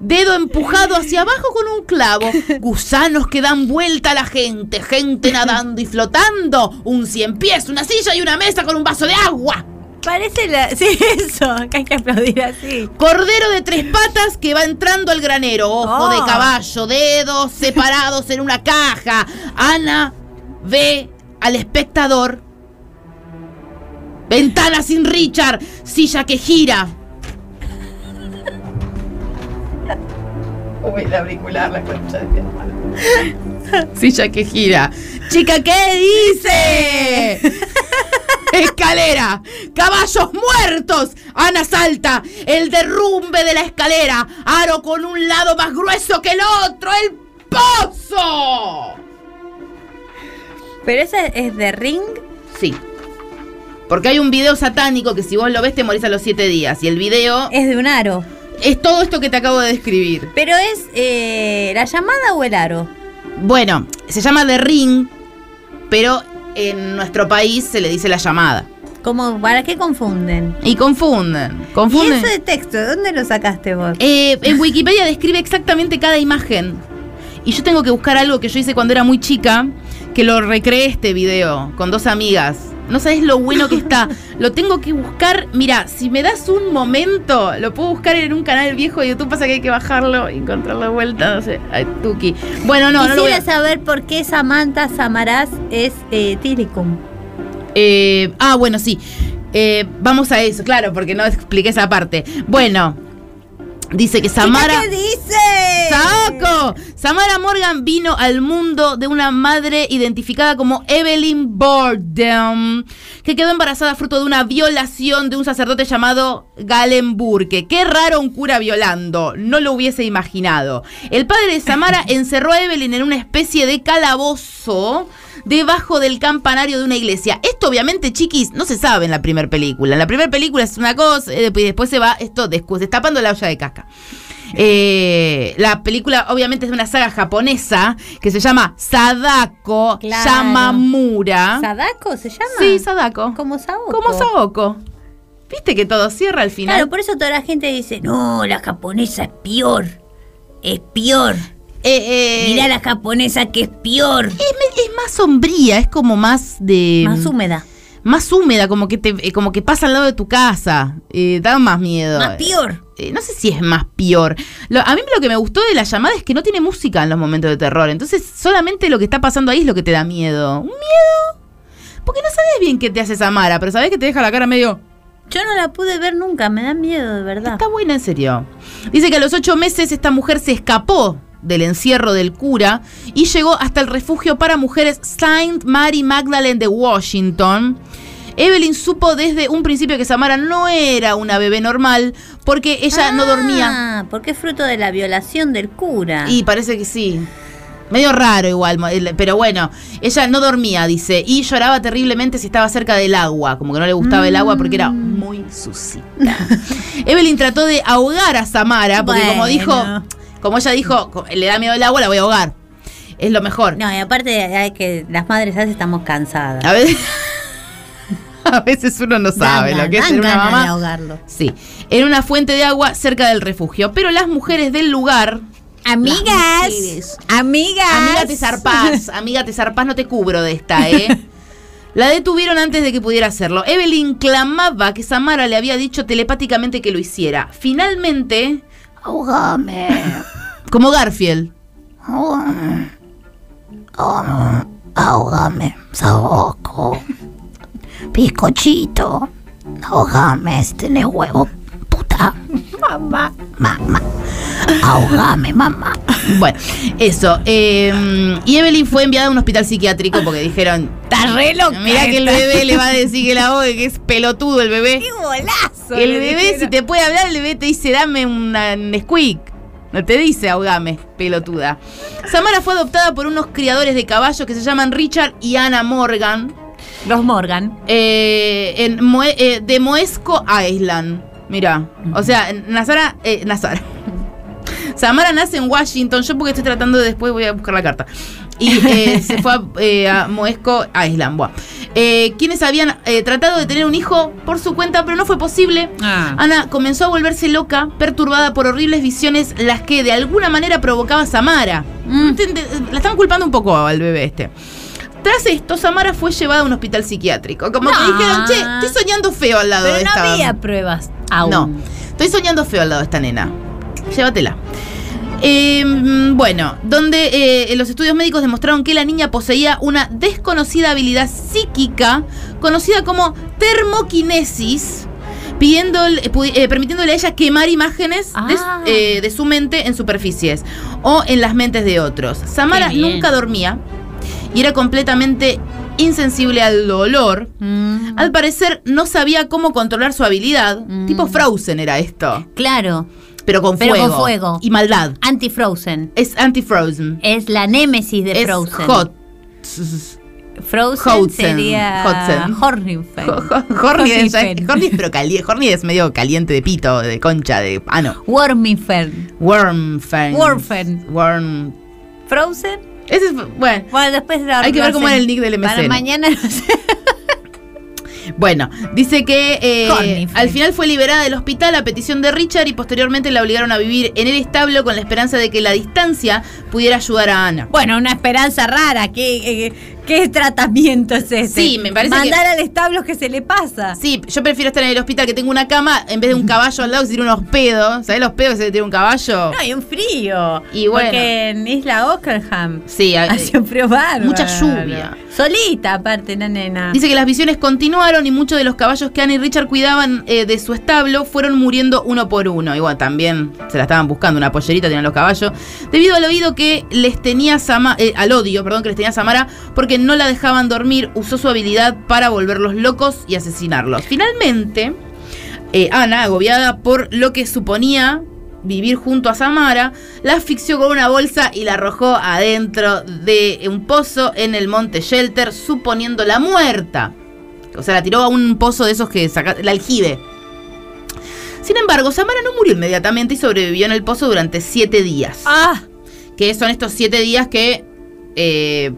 Dedo empujado hacia abajo con un clavo. Gusanos que dan vuelta a la gente. Gente nadando y flotando. Un cien pies, una silla y una mesa con un vaso de agua. Parece la. Sí, eso, que hay que aplaudir así. Cordero de tres patas que va entrando al granero. Ojo Oh. de caballo, dedos separados en una caja. Ana ve al espectador. Ventana sin Richard, silla que gira. Uy, la auricular, la concha de mi hermana. Silla que gira. Chica, ¿qué dice? Escalera, caballos muertos. Ana salta, el derrumbe de la escalera. Aro con un lado más grueso que el otro, el pozo. ¿Pero ese es de Ring? Sí. Porque hay un video satánico que si vos lo ves te morís a los siete días. Y el video Es de un aro. Es todo esto que te acabo de describir. ¿Pero es eh, la llamada o el aro? Bueno, se llama The Ring, pero en nuestro país se le dice la llamada. ¿Cómo, ¿Para qué confunden? Y confunden. ¿Y Confunden. eso de texto? ¿De dónde lo sacaste vos? Eh, en Wikipedia describe exactamente cada imagen. Y yo tengo que buscar algo que yo hice cuando era muy chica, que lo recreé este video con dos amigas. No sabes lo bueno que está. Lo tengo que buscar. Mira, si me das un momento, lo puedo buscar en un canal viejo de YouTube. Pasa que hay que bajarlo y encontrar la vuelta. No sé. Ay, Tuki. Bueno, no, no lo voy Quisiera a... saber por qué Samantha Samaraz es eh, Tilicum. Eh, ah, bueno, sí. Eh, vamos a eso, claro, porque no expliqué esa parte. Bueno, dice que Samara. ¿Qué dice? ¡Saco! Samara Morgan vino al mundo de una madre identificada como Evelyn Borden, que quedó embarazada fruto de una violación de un sacerdote llamado Galen Burke. Qué raro un cura violando, no lo hubiese imaginado. El padre de Samara encerró a Evelyn en una especie de calabozo debajo del campanario de una iglesia. Esto obviamente, chiquis, no se sabe en la primera película. En la primera película es una cosa eh, y después se va esto destapando la olla de caca. Eh, la película obviamente es de una saga japonesa que se llama Sadako Claro. Yamamura. ¿Sadako se llama? Sí, Sadako. Como Saoko. Como Saoko. ¿Viste que todo cierra al final? Claro, por eso toda la gente dice, no, la japonesa es peor. Es peor. Eh, eh, Mirá la japonesa que es peor. es, más sombría, es como más de... Más húmeda. Más húmeda, como que te, eh, como que pasa al lado de tu casa. Eh, da más miedo. Más peor. Eh, no sé si es más peor. Lo- a mí lo que me gustó de la llamada es que no tiene música en los momentos de terror. Entonces, solamente lo que está pasando ahí es lo que te da miedo. ¿Un miedo? Porque no sabes bien qué te hace Samara, pero sabes que te deja la cara medio. Yo no la pude ver nunca, me da miedo, de verdad. Está buena, en serio. Dice que a los ocho meses esta mujer se escapó del encierro del cura y llegó hasta el refugio para mujeres Saint Mary Magdalene de Washington. Evelyn supo desde un principio que Samara no era una bebé normal porque ella no dormía. Ah, porque es fruto de la violación del cura. Y parece que sí. Medio raro igual, pero bueno, ella no dormía, dice, y lloraba terriblemente si estaba cerca del agua, como que no le gustaba el agua porque era muy sucia. Evelyn trató de ahogar a Samara, porque como dijo, como ella dijo, le da miedo el agua, la voy a ahogar. Es lo mejor. No, y aparte hay que las madres a veces estamos cansadas. A veces, a veces uno no sabe Dan- lo que es ser una mamá. de ahogarlo. Sí, en una fuente de agua cerca del refugio. Pero las mujeres del lugar. Amigas, mujeres, amigas. Amiga, te zarpás. Amiga, te zarpás, no te cubro de esta, ¿eh? La detuvieron antes de que pudiera hacerlo. Evelyn clamaba que Samara le había dicho telepáticamente que lo hiciera. Finalmente. Ahogame. Como Garfield. Ahogame. Ahogame. Ahogame. Saoco. Bizcochito. Ahogame si tenés huevo. Puta. Mamá. Mamá. Ahogame, mamá. Bueno, eso. eh, y Evelyn fue enviada a un hospital psiquiátrico porque dijeron. Está re loca Mira que el esta". bebé le va a decir que la ahogue, que es pelotudo el bebé. ¡Qué golazo! El bebé, dijeron. si te puede hablar, el bebé te dice, dame una Nesquik. No te dice ahogame, pelotuda. Samara fue adoptada por unos criadores de caballos que se llaman Richard y Anna Morgan. Los Morgan. eh, en Moe- eh, de Moesco Island. Mira, o sea, Nazara, eh, Nazara. Samara nace en Washington. Yo porque estoy tratando de después voy a buscar la carta. Y eh, se fue a, eh, a Moesco Island. Buah. Eh, quienes habían eh, tratado de tener un hijo por su cuenta, pero no fue posible. Ah. Ana comenzó a volverse loca, perturbada por horribles visiones, las que de alguna manera provocaba Samara. Mm. Ent- La están culpando un poco al bebé este. Tras esto, Samara fue llevada a un hospital psiquiátrico. Como que No. dijeron, che, estoy soñando feo al lado Pero de no esta. había pruebas aún. No, estoy soñando feo al lado de esta nena. Llévatela. Eh, mm, bueno, donde eh, los estudios médicos demostraron que la niña poseía una desconocida habilidad psíquica conocida como termoquinesis, pidiéndole- eh, eh, permitiéndole a ella quemar imágenes de, su- Ah. de su mente en superficies o en las mentes de otros. Samara nunca dormía y era completamente insensible al dolor. Mm, Al parecer no sabía cómo controlar su habilidad. Mm. Tipo Frozen era esto. Claro. Pero con Pero fuego. con fuego. Y maldad. Anti-Frozen. Es anti-Frozen. Es la némesis de Es Frozen. hot. Frozen sería. Horny es, pero cali- Horny es medio caliente de pito, de concha, de. Ah, no. Wormifen. Wormfen. Wormfen. Worm. Frozen. Ese es. Bueno. Bueno, después lo- Hay que ver cómo era el nick del Para MCN. mañana no sé. Bueno, dice que eh, al final fue liberada del hospital a petición de Richard y posteriormente la obligaron a vivir en el establo con la esperanza de que la distancia pudiera ayudar a Ana. Bueno, una esperanza rara. ¿Qué, eh, qué tratamiento es ese? Sí, me parece Mandar que- al establo que se le pasa. Sí, yo prefiero estar en el hospital que tengo una cama en vez de un caballo al lado que se tira unos pedos. ¿Sabés los pedos que se tira un caballo? No, hay un frío. Y bueno. Porque en Isla Ockerham Sí, hay- hace un frío bárbaro. mucha lluvia. Solita, aparte, la nena. Dice que las visiones continuaron y muchos de los caballos que Ana y Richard cuidaban eh, de su establo fueron muriendo uno por uno. Igual también se la estaban buscando, una pollerita tenían los caballos. Debido al oído que les tenía Sama- eh, al odio, perdón, que les tenía Samara, porque no la dejaban dormir, usó su habilidad para volverlos locos y asesinarlos. Finalmente, eh, Ana, agobiada por lo que suponía vivir junto a Samara, la asfixió con una bolsa y la arrojó adentro de un pozo en el monte Shelter, suponiéndola muerta. O sea, la tiró a un pozo de esos que saca el aljibe. Sin embargo, Samara no murió inmediatamente y sobrevivió en el pozo durante siete días. Ah, Que son estos siete días que eh,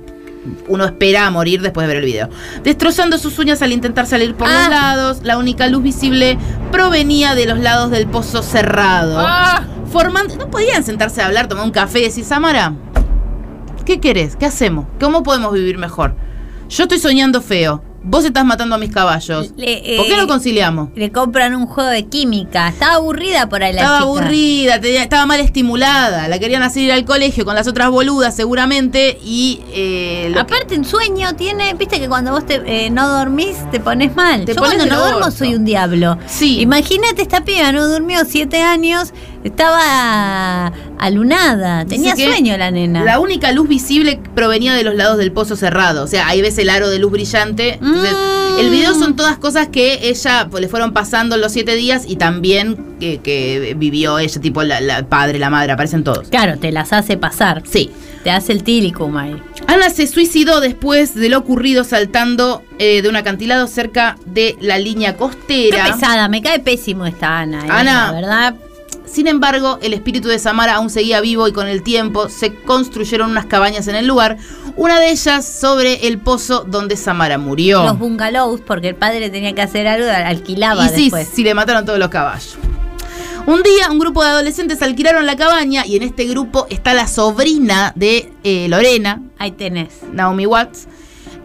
uno espera a morir después de ver el video. Destrozando sus uñas al intentar salir por Ah. los lados, la única luz visible provenía de los lados del pozo cerrado. Ah. Formando, no podían sentarse a hablar, tomar un café y decir, Samara, ¿qué querés? ¿Qué hacemos? ¿Cómo podemos vivir mejor? Yo estoy soñando feo. Vos estás matando a mis caballos. Le- ¿Por qué eh, no conciliamos? le compran un juego de química. Estaba aburrida por ahí la Estaba chica. aburrida, tenía- estaba mal estimulada. La querían hacer ir al colegio con las otras boludas seguramente y... eh, lo que- Aparte, en sueño tiene, viste que cuando vos te, eh, no dormís te pones mal. Te Yo pones cuando no duermo soy un diablo. Sí. Imagínate esta piba, no durmió siete años, estaba alunada, tenía sueño la nena. La única luz visible provenía de los lados del pozo cerrado. O sea, ahí ves el aro de luz brillante. Entonces, Mm. el video son todas cosas que ella pues, le fueron pasando en los siete días y también que, que vivió ella, tipo la, la padre, la madre, aparecen todos. Claro, te las hace pasar. Sí. Te hace el tilicum ahí. Ana se suicidó después de lo ocurrido saltando eh, de un acantilado cerca de la línea Qué costera. pesada, me cae pésimo esta Ana. eh, Ana. La verdad. Sin embargo, el espíritu de Samara aún seguía vivo y con el tiempo se construyeron unas cabañas en el lugar, una de ellas sobre el pozo donde Samara murió. Los bungalows, porque el padre tenía que hacer algo, alquilaba y sí, después. sí, le mataron todos los caballos. Un día, un grupo de adolescentes alquilaron la cabaña y en este grupo está la sobrina de eh, Lorena, Ahí tenés. Naomi Watts.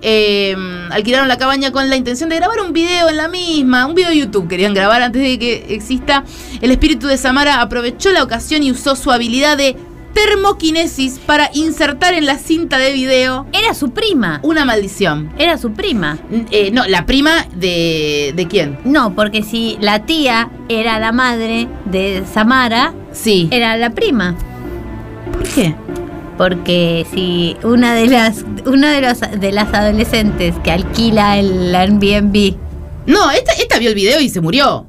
Eh, alquilaron la cabaña con la intención de grabar un video en la misma, un video de YouTube querían grabar antes de que exista. El espíritu de Samara aprovechó la ocasión y usó su habilidad de termoquinesis para insertar en la cinta de video Era su prima. una maldición. Era su prima. Eh, no, la prima de. ¿De quién? No, porque si la tía era la madre de Samara, Sí. era la prima. ¿Por qué qué? Porque si una de las una de los de las adolescentes que alquila el Airbnb. No, esta, esta vio el video y se murió.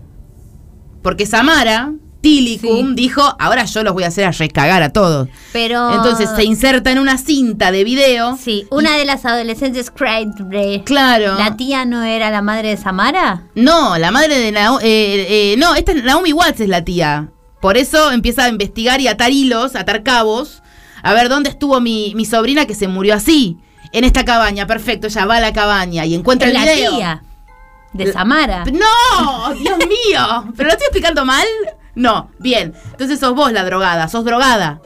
Porque Samara, Tilicum, dijo, ahora yo los voy a hacer a recagar a todos. Pero Entonces se inserta en una cinta de video. Sí, una de las adolescentes Craig Claro. ¿La tía no era la madre de Samara? No, la madre de Naomi. no, esta es Naomi Watts es la tía. Por eso empieza a investigar y atar hilos, atar cabos. A ver dónde estuvo mi, mi sobrina que se murió así. En esta cabaña, perfecto. Ella va a la cabaña y encuentra Es el la video. tía de Samara. No, Dios mío. ¿Pero lo estoy explicando mal? No, bien. Entonces sos vos la drogada, sos drogada.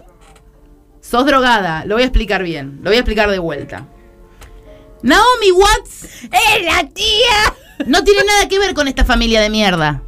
Sos drogada, lo voy a explicar bien, lo voy a explicar de vuelta. Naomi Watts ¡Es la tía! no tiene nada que ver con esta familia de mierda.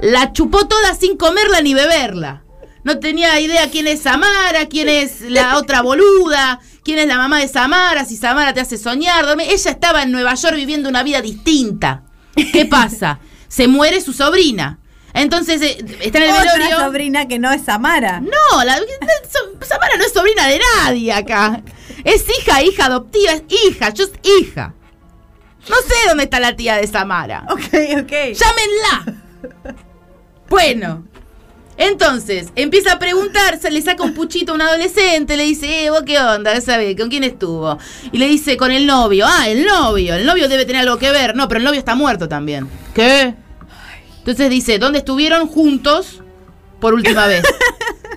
La chupó toda sin comerla ni beberla. No tenía idea quién es Samara, quién es la otra boluda, quién es la mamá de Samara, si Samara te hace soñar. dormir. Ella estaba en Nueva York viviendo una vida distinta. ¿Qué pasa? Se muere su sobrina. Entonces eh, está en el Otra velorio. sobrina que no es Samara. No, la, so- Samara no es sobrina de nadie acá. Es hija, hija adoptiva, es hija, yo es hija. No sé dónde está la tía de Samara. Ok, ok. ¡Llámenla! Bueno. Entonces, empieza a preguntarse, le saca un puchito a un adolescente, le dice, eh, vos qué onda, ¿Qué sabés? ¿Con quién estuvo? Y le dice, con el novio. Ah, el novio, el novio debe tener algo que ver. No, pero el novio está muerto también. ¿Qué? Entonces dice, ¿dónde estuvieron juntos por última vez?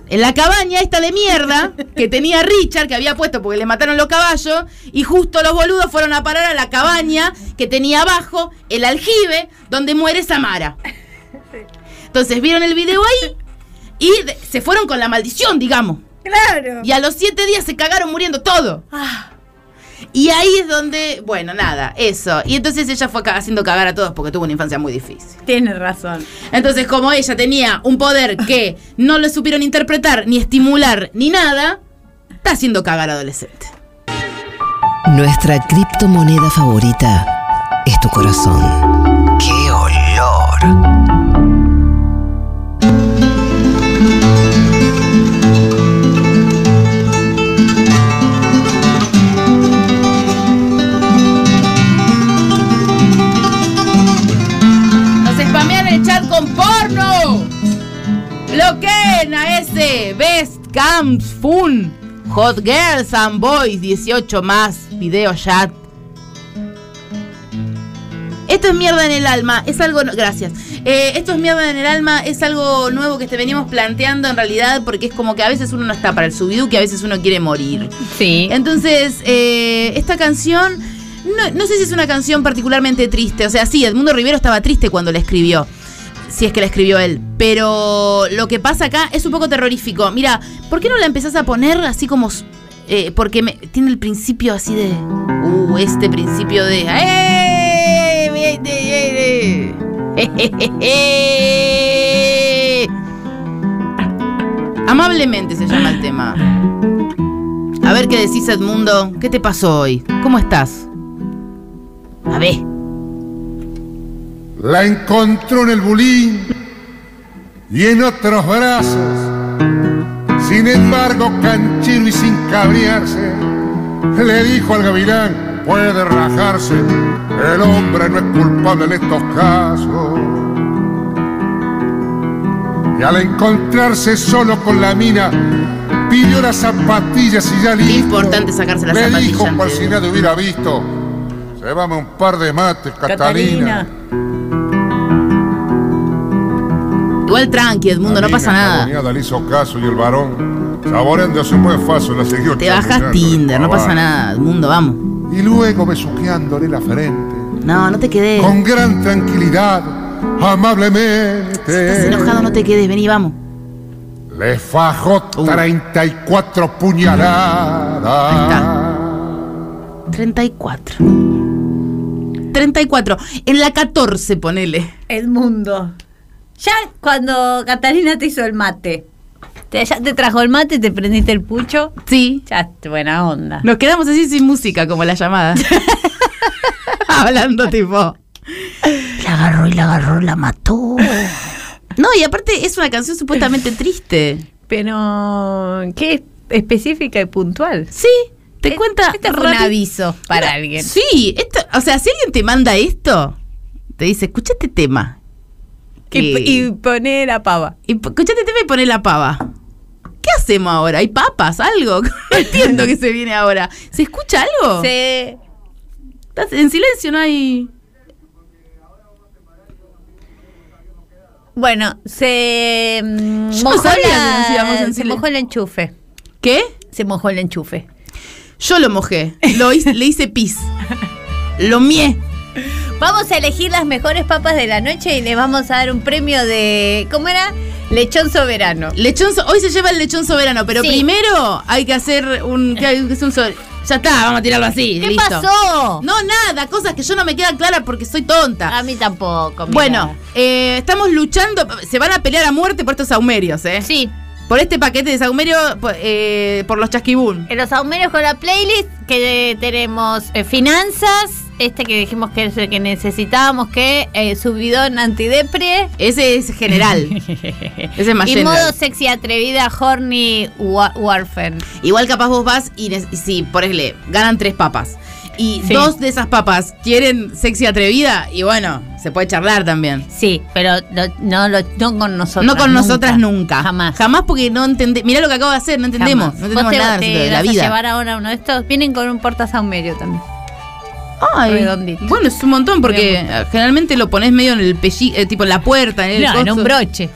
En la cabaña esta de mierda que tenía Richard, que había puesto porque le mataron los caballos, y justo los boludos fueron a parar a la cabaña que tenía abajo el aljibe donde muere Samara. Entonces vieron el video ahí y de- se fueron con la maldición, digamos. Claro. Y a los siete días se cagaron muriendo todo. Y ahí es donde, bueno, nada, eso. Y entonces ella fue haciendo cagar a todos porque tuvo una infancia muy difícil. Tienes razón. Entonces, como ella tenía un poder que no le supieron interpretar, ni estimular, ni nada, está haciendo cagar a adolescente. Nuestra criptomoneda favorita es tu corazón. ¡Qué olor! Bloqueen a ese Best Camps Fun. Hot Girls and Boys 18 más. Video chat. Esto es mierda en el alma, es algo. no- Gracias. Eh, esto es mierda en el alma, es algo nuevo que te venimos planteando en realidad, porque es como que a veces uno no está para el subidú, que a veces uno quiere morir. Sí. Entonces, eh, esta canción, no, no sé si es una canción particularmente triste. O sea, sí, Edmundo Rivero estaba triste cuando la escribió. Si es que la escribió él. Pero lo que pasa acá es un poco terrorífico. Mira, ¿por qué no la empezás a poner así como. eh, porque tiene el principio así de. Uh, este principio de. ¡Eh! Amablemente se llama el tema. A ver qué decís, Edmundo. ¿Qué te pasó hoy? ¿Cómo estás? A ver. La encontró en el bulín y en otros brazos. Sin embargo, canchero y sin cabrearse, le dijo al gavilán, puede rajarse, el hombre no es culpable en estos casos. Y al encontrarse solo con la mina, pidió las zapatillas y ya listo. Qué importante sacarse las le zapatillas. dijo por antes. si nadie hubiera visto, llévame un par de mates, Catalina. Igual tranqui, Edmundo, no pasa nada. Le hizo caso y el varón, saboreándose un buen faso, la siguió Te bajas Tinder, no pasa nada, Edmundo, vamos. Y luego besuqueándole la frente, No, no te quedes. con gran tranquilidad, amablemente. Estás enojado, no te quedes, vení, vamos. Le fajó Uh. 34 puñaladas. 34. 34. En la 14, ponele. El mundo. Ya cuando Catalina te hizo el mate. Te, ya te trajo el mate, te prendiste el pucho. Sí. Ya, buena onda. Nos quedamos así sin música, como la llamada. Hablando tipo. La agarró y la agarró, la mató. No, y aparte es una canción supuestamente triste. Pero, ¿qué específica y puntual? Sí, te cuenta. Este fue un aviso para Mira, alguien. Sí, esto, o sea, si alguien te manda esto, te dice, escucha este tema. Y, Que- y la pava. y po- escucha este tema y poné la pava. ¿Qué hacemos ahora? ¿Hay papas? ¿Algo? No entiendo que se viene ahora. ¿Se escucha algo? Se, Estás en silencio, no hay. bueno, se mm, Yo no mojó, sabía que la- nos íbamos en se mojó el enchufe. ¿Qué? Se mojó el enchufe. Yo lo mojé. Lo hice- le hice pis. Lo mié. Vamos a elegir las mejores papas de la noche y le vamos a dar un premio de. ¿Cómo era? Lechón soberano. Lechón so- hoy se lleva el lechón soberano, pero Sí. primero hay que hacer un. ¿qué hay que hacer un sobre- Ya está, vamos a tirarlo así. ¿Qué listo. pasó? No, nada, cosas que yo no me quedan claras porque soy tonta. A mí tampoco. mira. Bueno, eh, estamos luchando. Se van a pelear a muerte por estos saumerios, ¿eh? Sí. Por este paquete de saumerio, po- eh, por los chasquibún. En los aumerios con la playlist que tenemos eh, finanzas, este que dijimos que es el que necesitábamos, que eh, subidón antidepre. Ese es general. Ese es más y general. modo sexy atrevida, horny wa- warfare. Igual capaz vos vas y, ne- y sí, ponele, ganan tres papas. Y Sí. dos de esas papas quieren sexy atrevida y bueno, se puede charlar también. Sí, pero lo- no, lo- no con nosotros. no con nosotras nunca. Jamás. Jamás porque no entendemos. Mirá lo que acabo de hacer, no entendemos. Jamás. No entendemos ¿Vos te, nada te de la vas a llevar ahora uno de estos? Vienen con un portasaumerio también. Ay, redondito. Bueno, es un montón porque generalmente lo pones medio en el pelli, eh, tipo en la puerta, en el No, en un broche.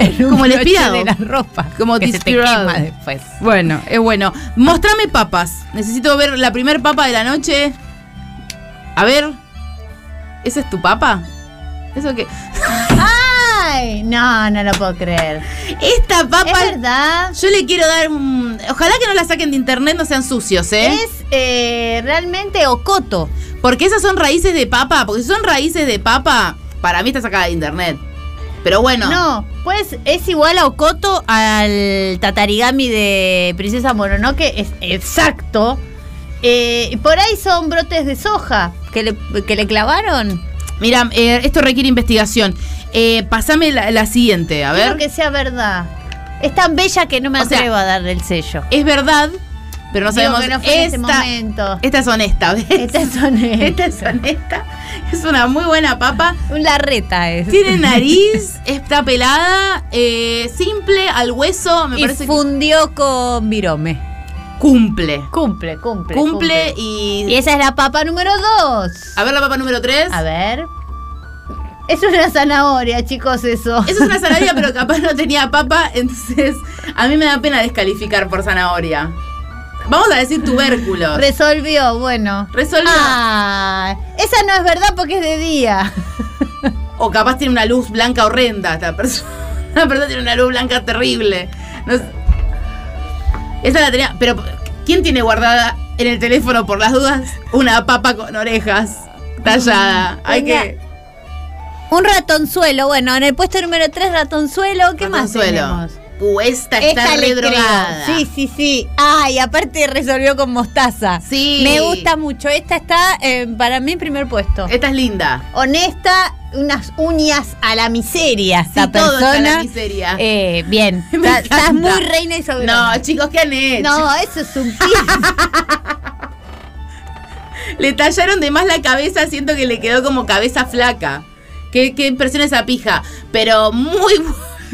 En un Como el espirado. de la ropa. Como que se te quema después. Bueno, es bueno. Mostrame papas. Necesito ver la primer papa de la noche. A ver. ¿Esa es tu papa? ¿Eso qué? Ay, no, no lo puedo creer. Esta papa. Es verdad. Yo le quiero dar un. Ojalá que no la saquen de internet, no sean sucios, ¿eh? Es eh, realmente ocoto. Porque esas son raíces de papa. Porque si son raíces de papa, para mí está sacada de internet. Pero bueno. No, pues es igual a ocoto al tatarigami de Princesa Mononoke, es exacto. Eh, por ahí son brotes de soja que le, que le clavaron. Mira, eh, esto requiere investigación. Eh, pasame la, la siguiente, a ver. Quiero que sea verdad. Es tan bella que no me O sea, atrevo a darle el sello. Es verdad, pero no Digo sabemos. no esta, momento. esta es honesta, ¿ves? Esta es honesta. Esta es honesta. Es una muy buena papa. Un larreta es. Tiene nariz, está pelada, eh, simple, al hueso, me y parece que fundió con virome. Cumple. Cumple, cumple. Cumple y... Y esa es la papa número dos. A ver la papa número 3. A ver. Es una zanahoria, chicos, eso. Eso es una zanahoria, pero capaz no tenía papa, entonces a mí me da pena descalificar por zanahoria. Vamos a decir tubérculos. Resolvió, bueno. Resolvió. Ah, esa no es verdad porque es de día. O capaz tiene una luz blanca horrenda esta persona. Una persona tiene una luz blanca terrible. No sé. Esa la tenía. Pero, ¿quién tiene guardada en el teléfono por las dudas una papa con orejas tallada? Hay que. Un ratonzuelo, bueno, en el puesto número 3, ratonzuelo, ¿qué más Ratonzuelo. tenemos? Uh, esta está Esta re le creo. drogada. Sí, sí, sí. Ay, aparte resolvió con mostaza. Sí. Me gusta mucho. Esta está eh, para mí en primer puesto. Esta es linda. Honesta, unas uñas a la miseria esta Sí, todo está persona. a la miseria. Eh, bien. Estás muy reina y soberana. No, chicos, ¿qué han hecho? No, eso es un. Le tallaron de más la cabeza, siento que le quedó como cabeza flaca. Qué, qué impresión esa pija. Pero muy,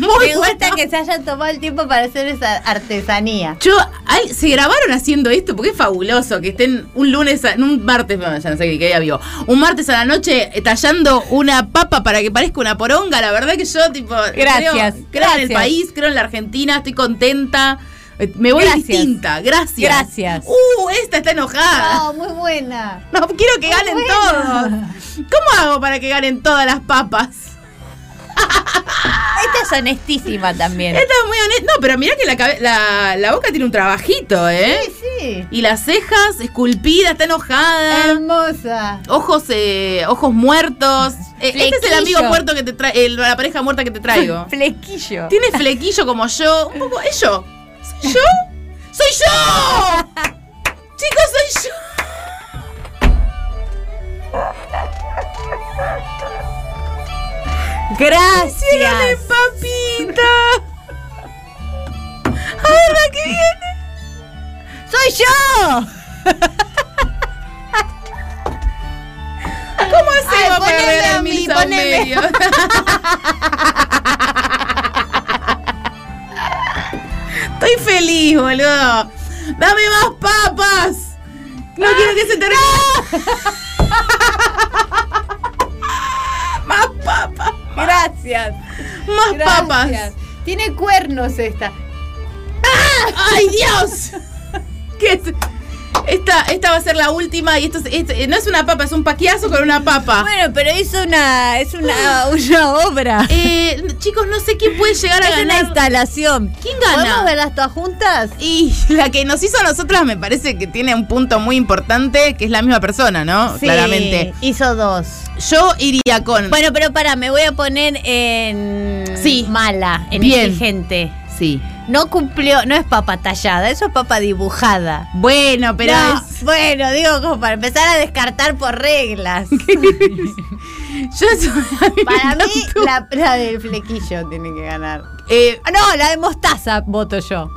muy Me gusta bueno. que se hayan tomado el tiempo para hacer esa artesanía. Yo, ay, se grabaron haciendo esto porque es fabuloso que estén un lunes, a- un martes, bueno, ya no sé qué, día vio, un martes a la noche eh, tallando una papa para que parezca una poronga. La verdad que yo, tipo, Gracias, creo, creo en el país, creo en la Argentina, estoy contenta. Eh, Me voy Gracias. distinta, gracias. Gracias. Uh, esta está enojada. No, muy buena. No, quiero que ganen buena. todos. ¿Cómo hago para que ganen todas las papas? Esta es honestísima también. Esta es muy honesta. No, pero mirá que la, la, la boca tiene un trabajito, ¿eh? Sí, sí. Y las cejas esculpidas, está enojada. Hermosa. Ojos, eh, ojos muertos. Eh, este es el amigo muerto que te trae, la pareja muerta que te traigo. Flequillo. Tiene flequillo como yo. Un poco, es yo. ¿Soy yo? ¡Soy yo! Chicos, soy yo. Gracias. Tiene papita. A ver que viene. Soy yo. ¿Cómo se va a a mí? Poneme. Estoy feliz, boludo. Dame más papas. No, quiero que se termine. Gracias. Más Gracias. papas. Tiene cuernos esta. ¡Ay, Dios! ¿Qué es? Esta, esta va a ser la última y esto, es- este- no es una papa, es un paquiazo con una papa. Bueno, pero hizo una. Es una, una obra. Eh, chicos, no sé quién puede llegar a es una ganar. instalación. ¿Quién gana? ¿Podemos verlas todas juntas? Y la que nos hizo a nosotras me parece que tiene un punto muy importante, que es la misma persona, ¿no? Sí, Claramente. Hizo dos. Yo iría con. Bueno, pero para, me voy a poner en. Sí. Mala, en Bien. exigente. Sí. No cumplió, no es papa tallada, eso es papa dibujada. Bueno, pero No, es- Bueno, digo, como para empezar a descartar por reglas. Yo para mí, la, la del flequillo tiene que ganar. Eh, Ah, No, la de mostaza voto yo.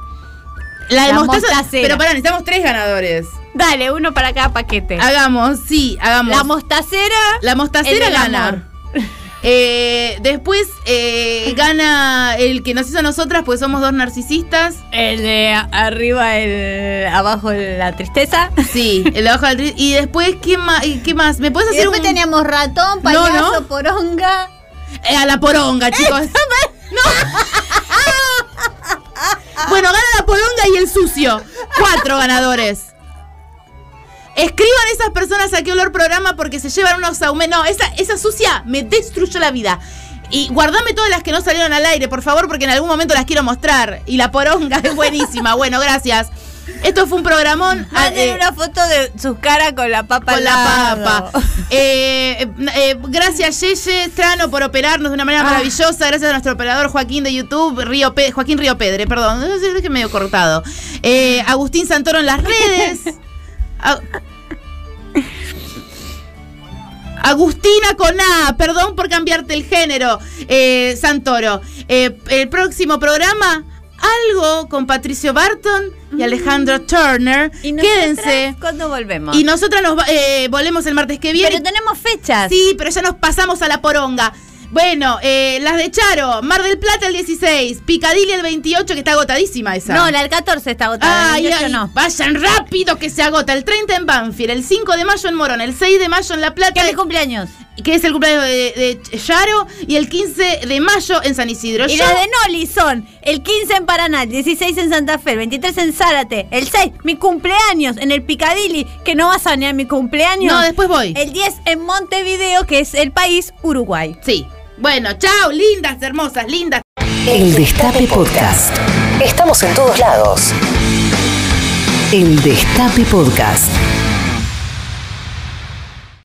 la de la mostaza. mostacera. Pero para, necesitamos tres ganadores. Dale, uno para cada paquete. Hagamos, sí, hagamos. La mostacera. La mostacera gana. Eh, después eh, gana el que nos hizo a nosotras, porque somos dos narcisistas. El de arriba, el abajo la tristeza. Sí, el de abajo de la tri- Y después, ¿qué más? ¿Qué más? ¿Me puedes Y hacer después un. teníamos ratón, No, payaso, no. poronga. Eh, a la poronga, chicos. Bueno, gana la poronga y el sucio. Cuatro ganadores. Escriban esas personas a qué olor programa porque se llevan unos aumentos. No, esa, esa sucia me destruyó la vida. Y guardame todas las que no salieron al aire, por favor, porque en algún momento las quiero mostrar. Y la poronga es buenísima. Bueno, gracias. Esto fue un programón. Ah, Manden eh, una foto de sus caras con la papa con la papa. Eh, eh, gracias, Yeye Strano, por operarnos de una manera Ah. maravillosa. Gracias a nuestro operador Joaquín de YouTube, Río Pe- Joaquín Río Pedre, perdón. Es que medio cortado. Eh, Agustín Santoro en las redes. Agustina con A, perdón por cambiarte el género, eh, Santoro. Eh, el próximo programa, algo con Patricio Barton y Alejandro Turner. ¿Y Quédense. cuándo volvemos? Y nosotras nos eh, volvemos el martes que viene. Pero tenemos fechas. Sí, pero ya nos pasamos a la poronga. Bueno, eh, las de Charo, Mar del Plata el 16, Picadilly el 28, que está agotadísima esa. No, la del 14 está agotada. Ay, el 28 ay, no. vayan rápido que se agota. El 30 en Banfield, el 5 de mayo en Morón, el 6 de mayo en La Plata. ¿Qué es mi cumpleaños? Que es el cumpleaños de, de Charo. Y el 15 de mayo en San Isidro. Y Yo- las de Noli son el 15 en Paraná, el 16 en Santa Fe, el 23 en Zárate, el 6 mi cumpleaños en el Picadilly, que no vas a a mi cumpleaños. No, después voy. El 10 en Montevideo, que es el país Uruguay. Sí. Bueno, chao, lindas, hermosas, lindas. El Destape Podcast. Estamos en todos lados. El Destape Podcast.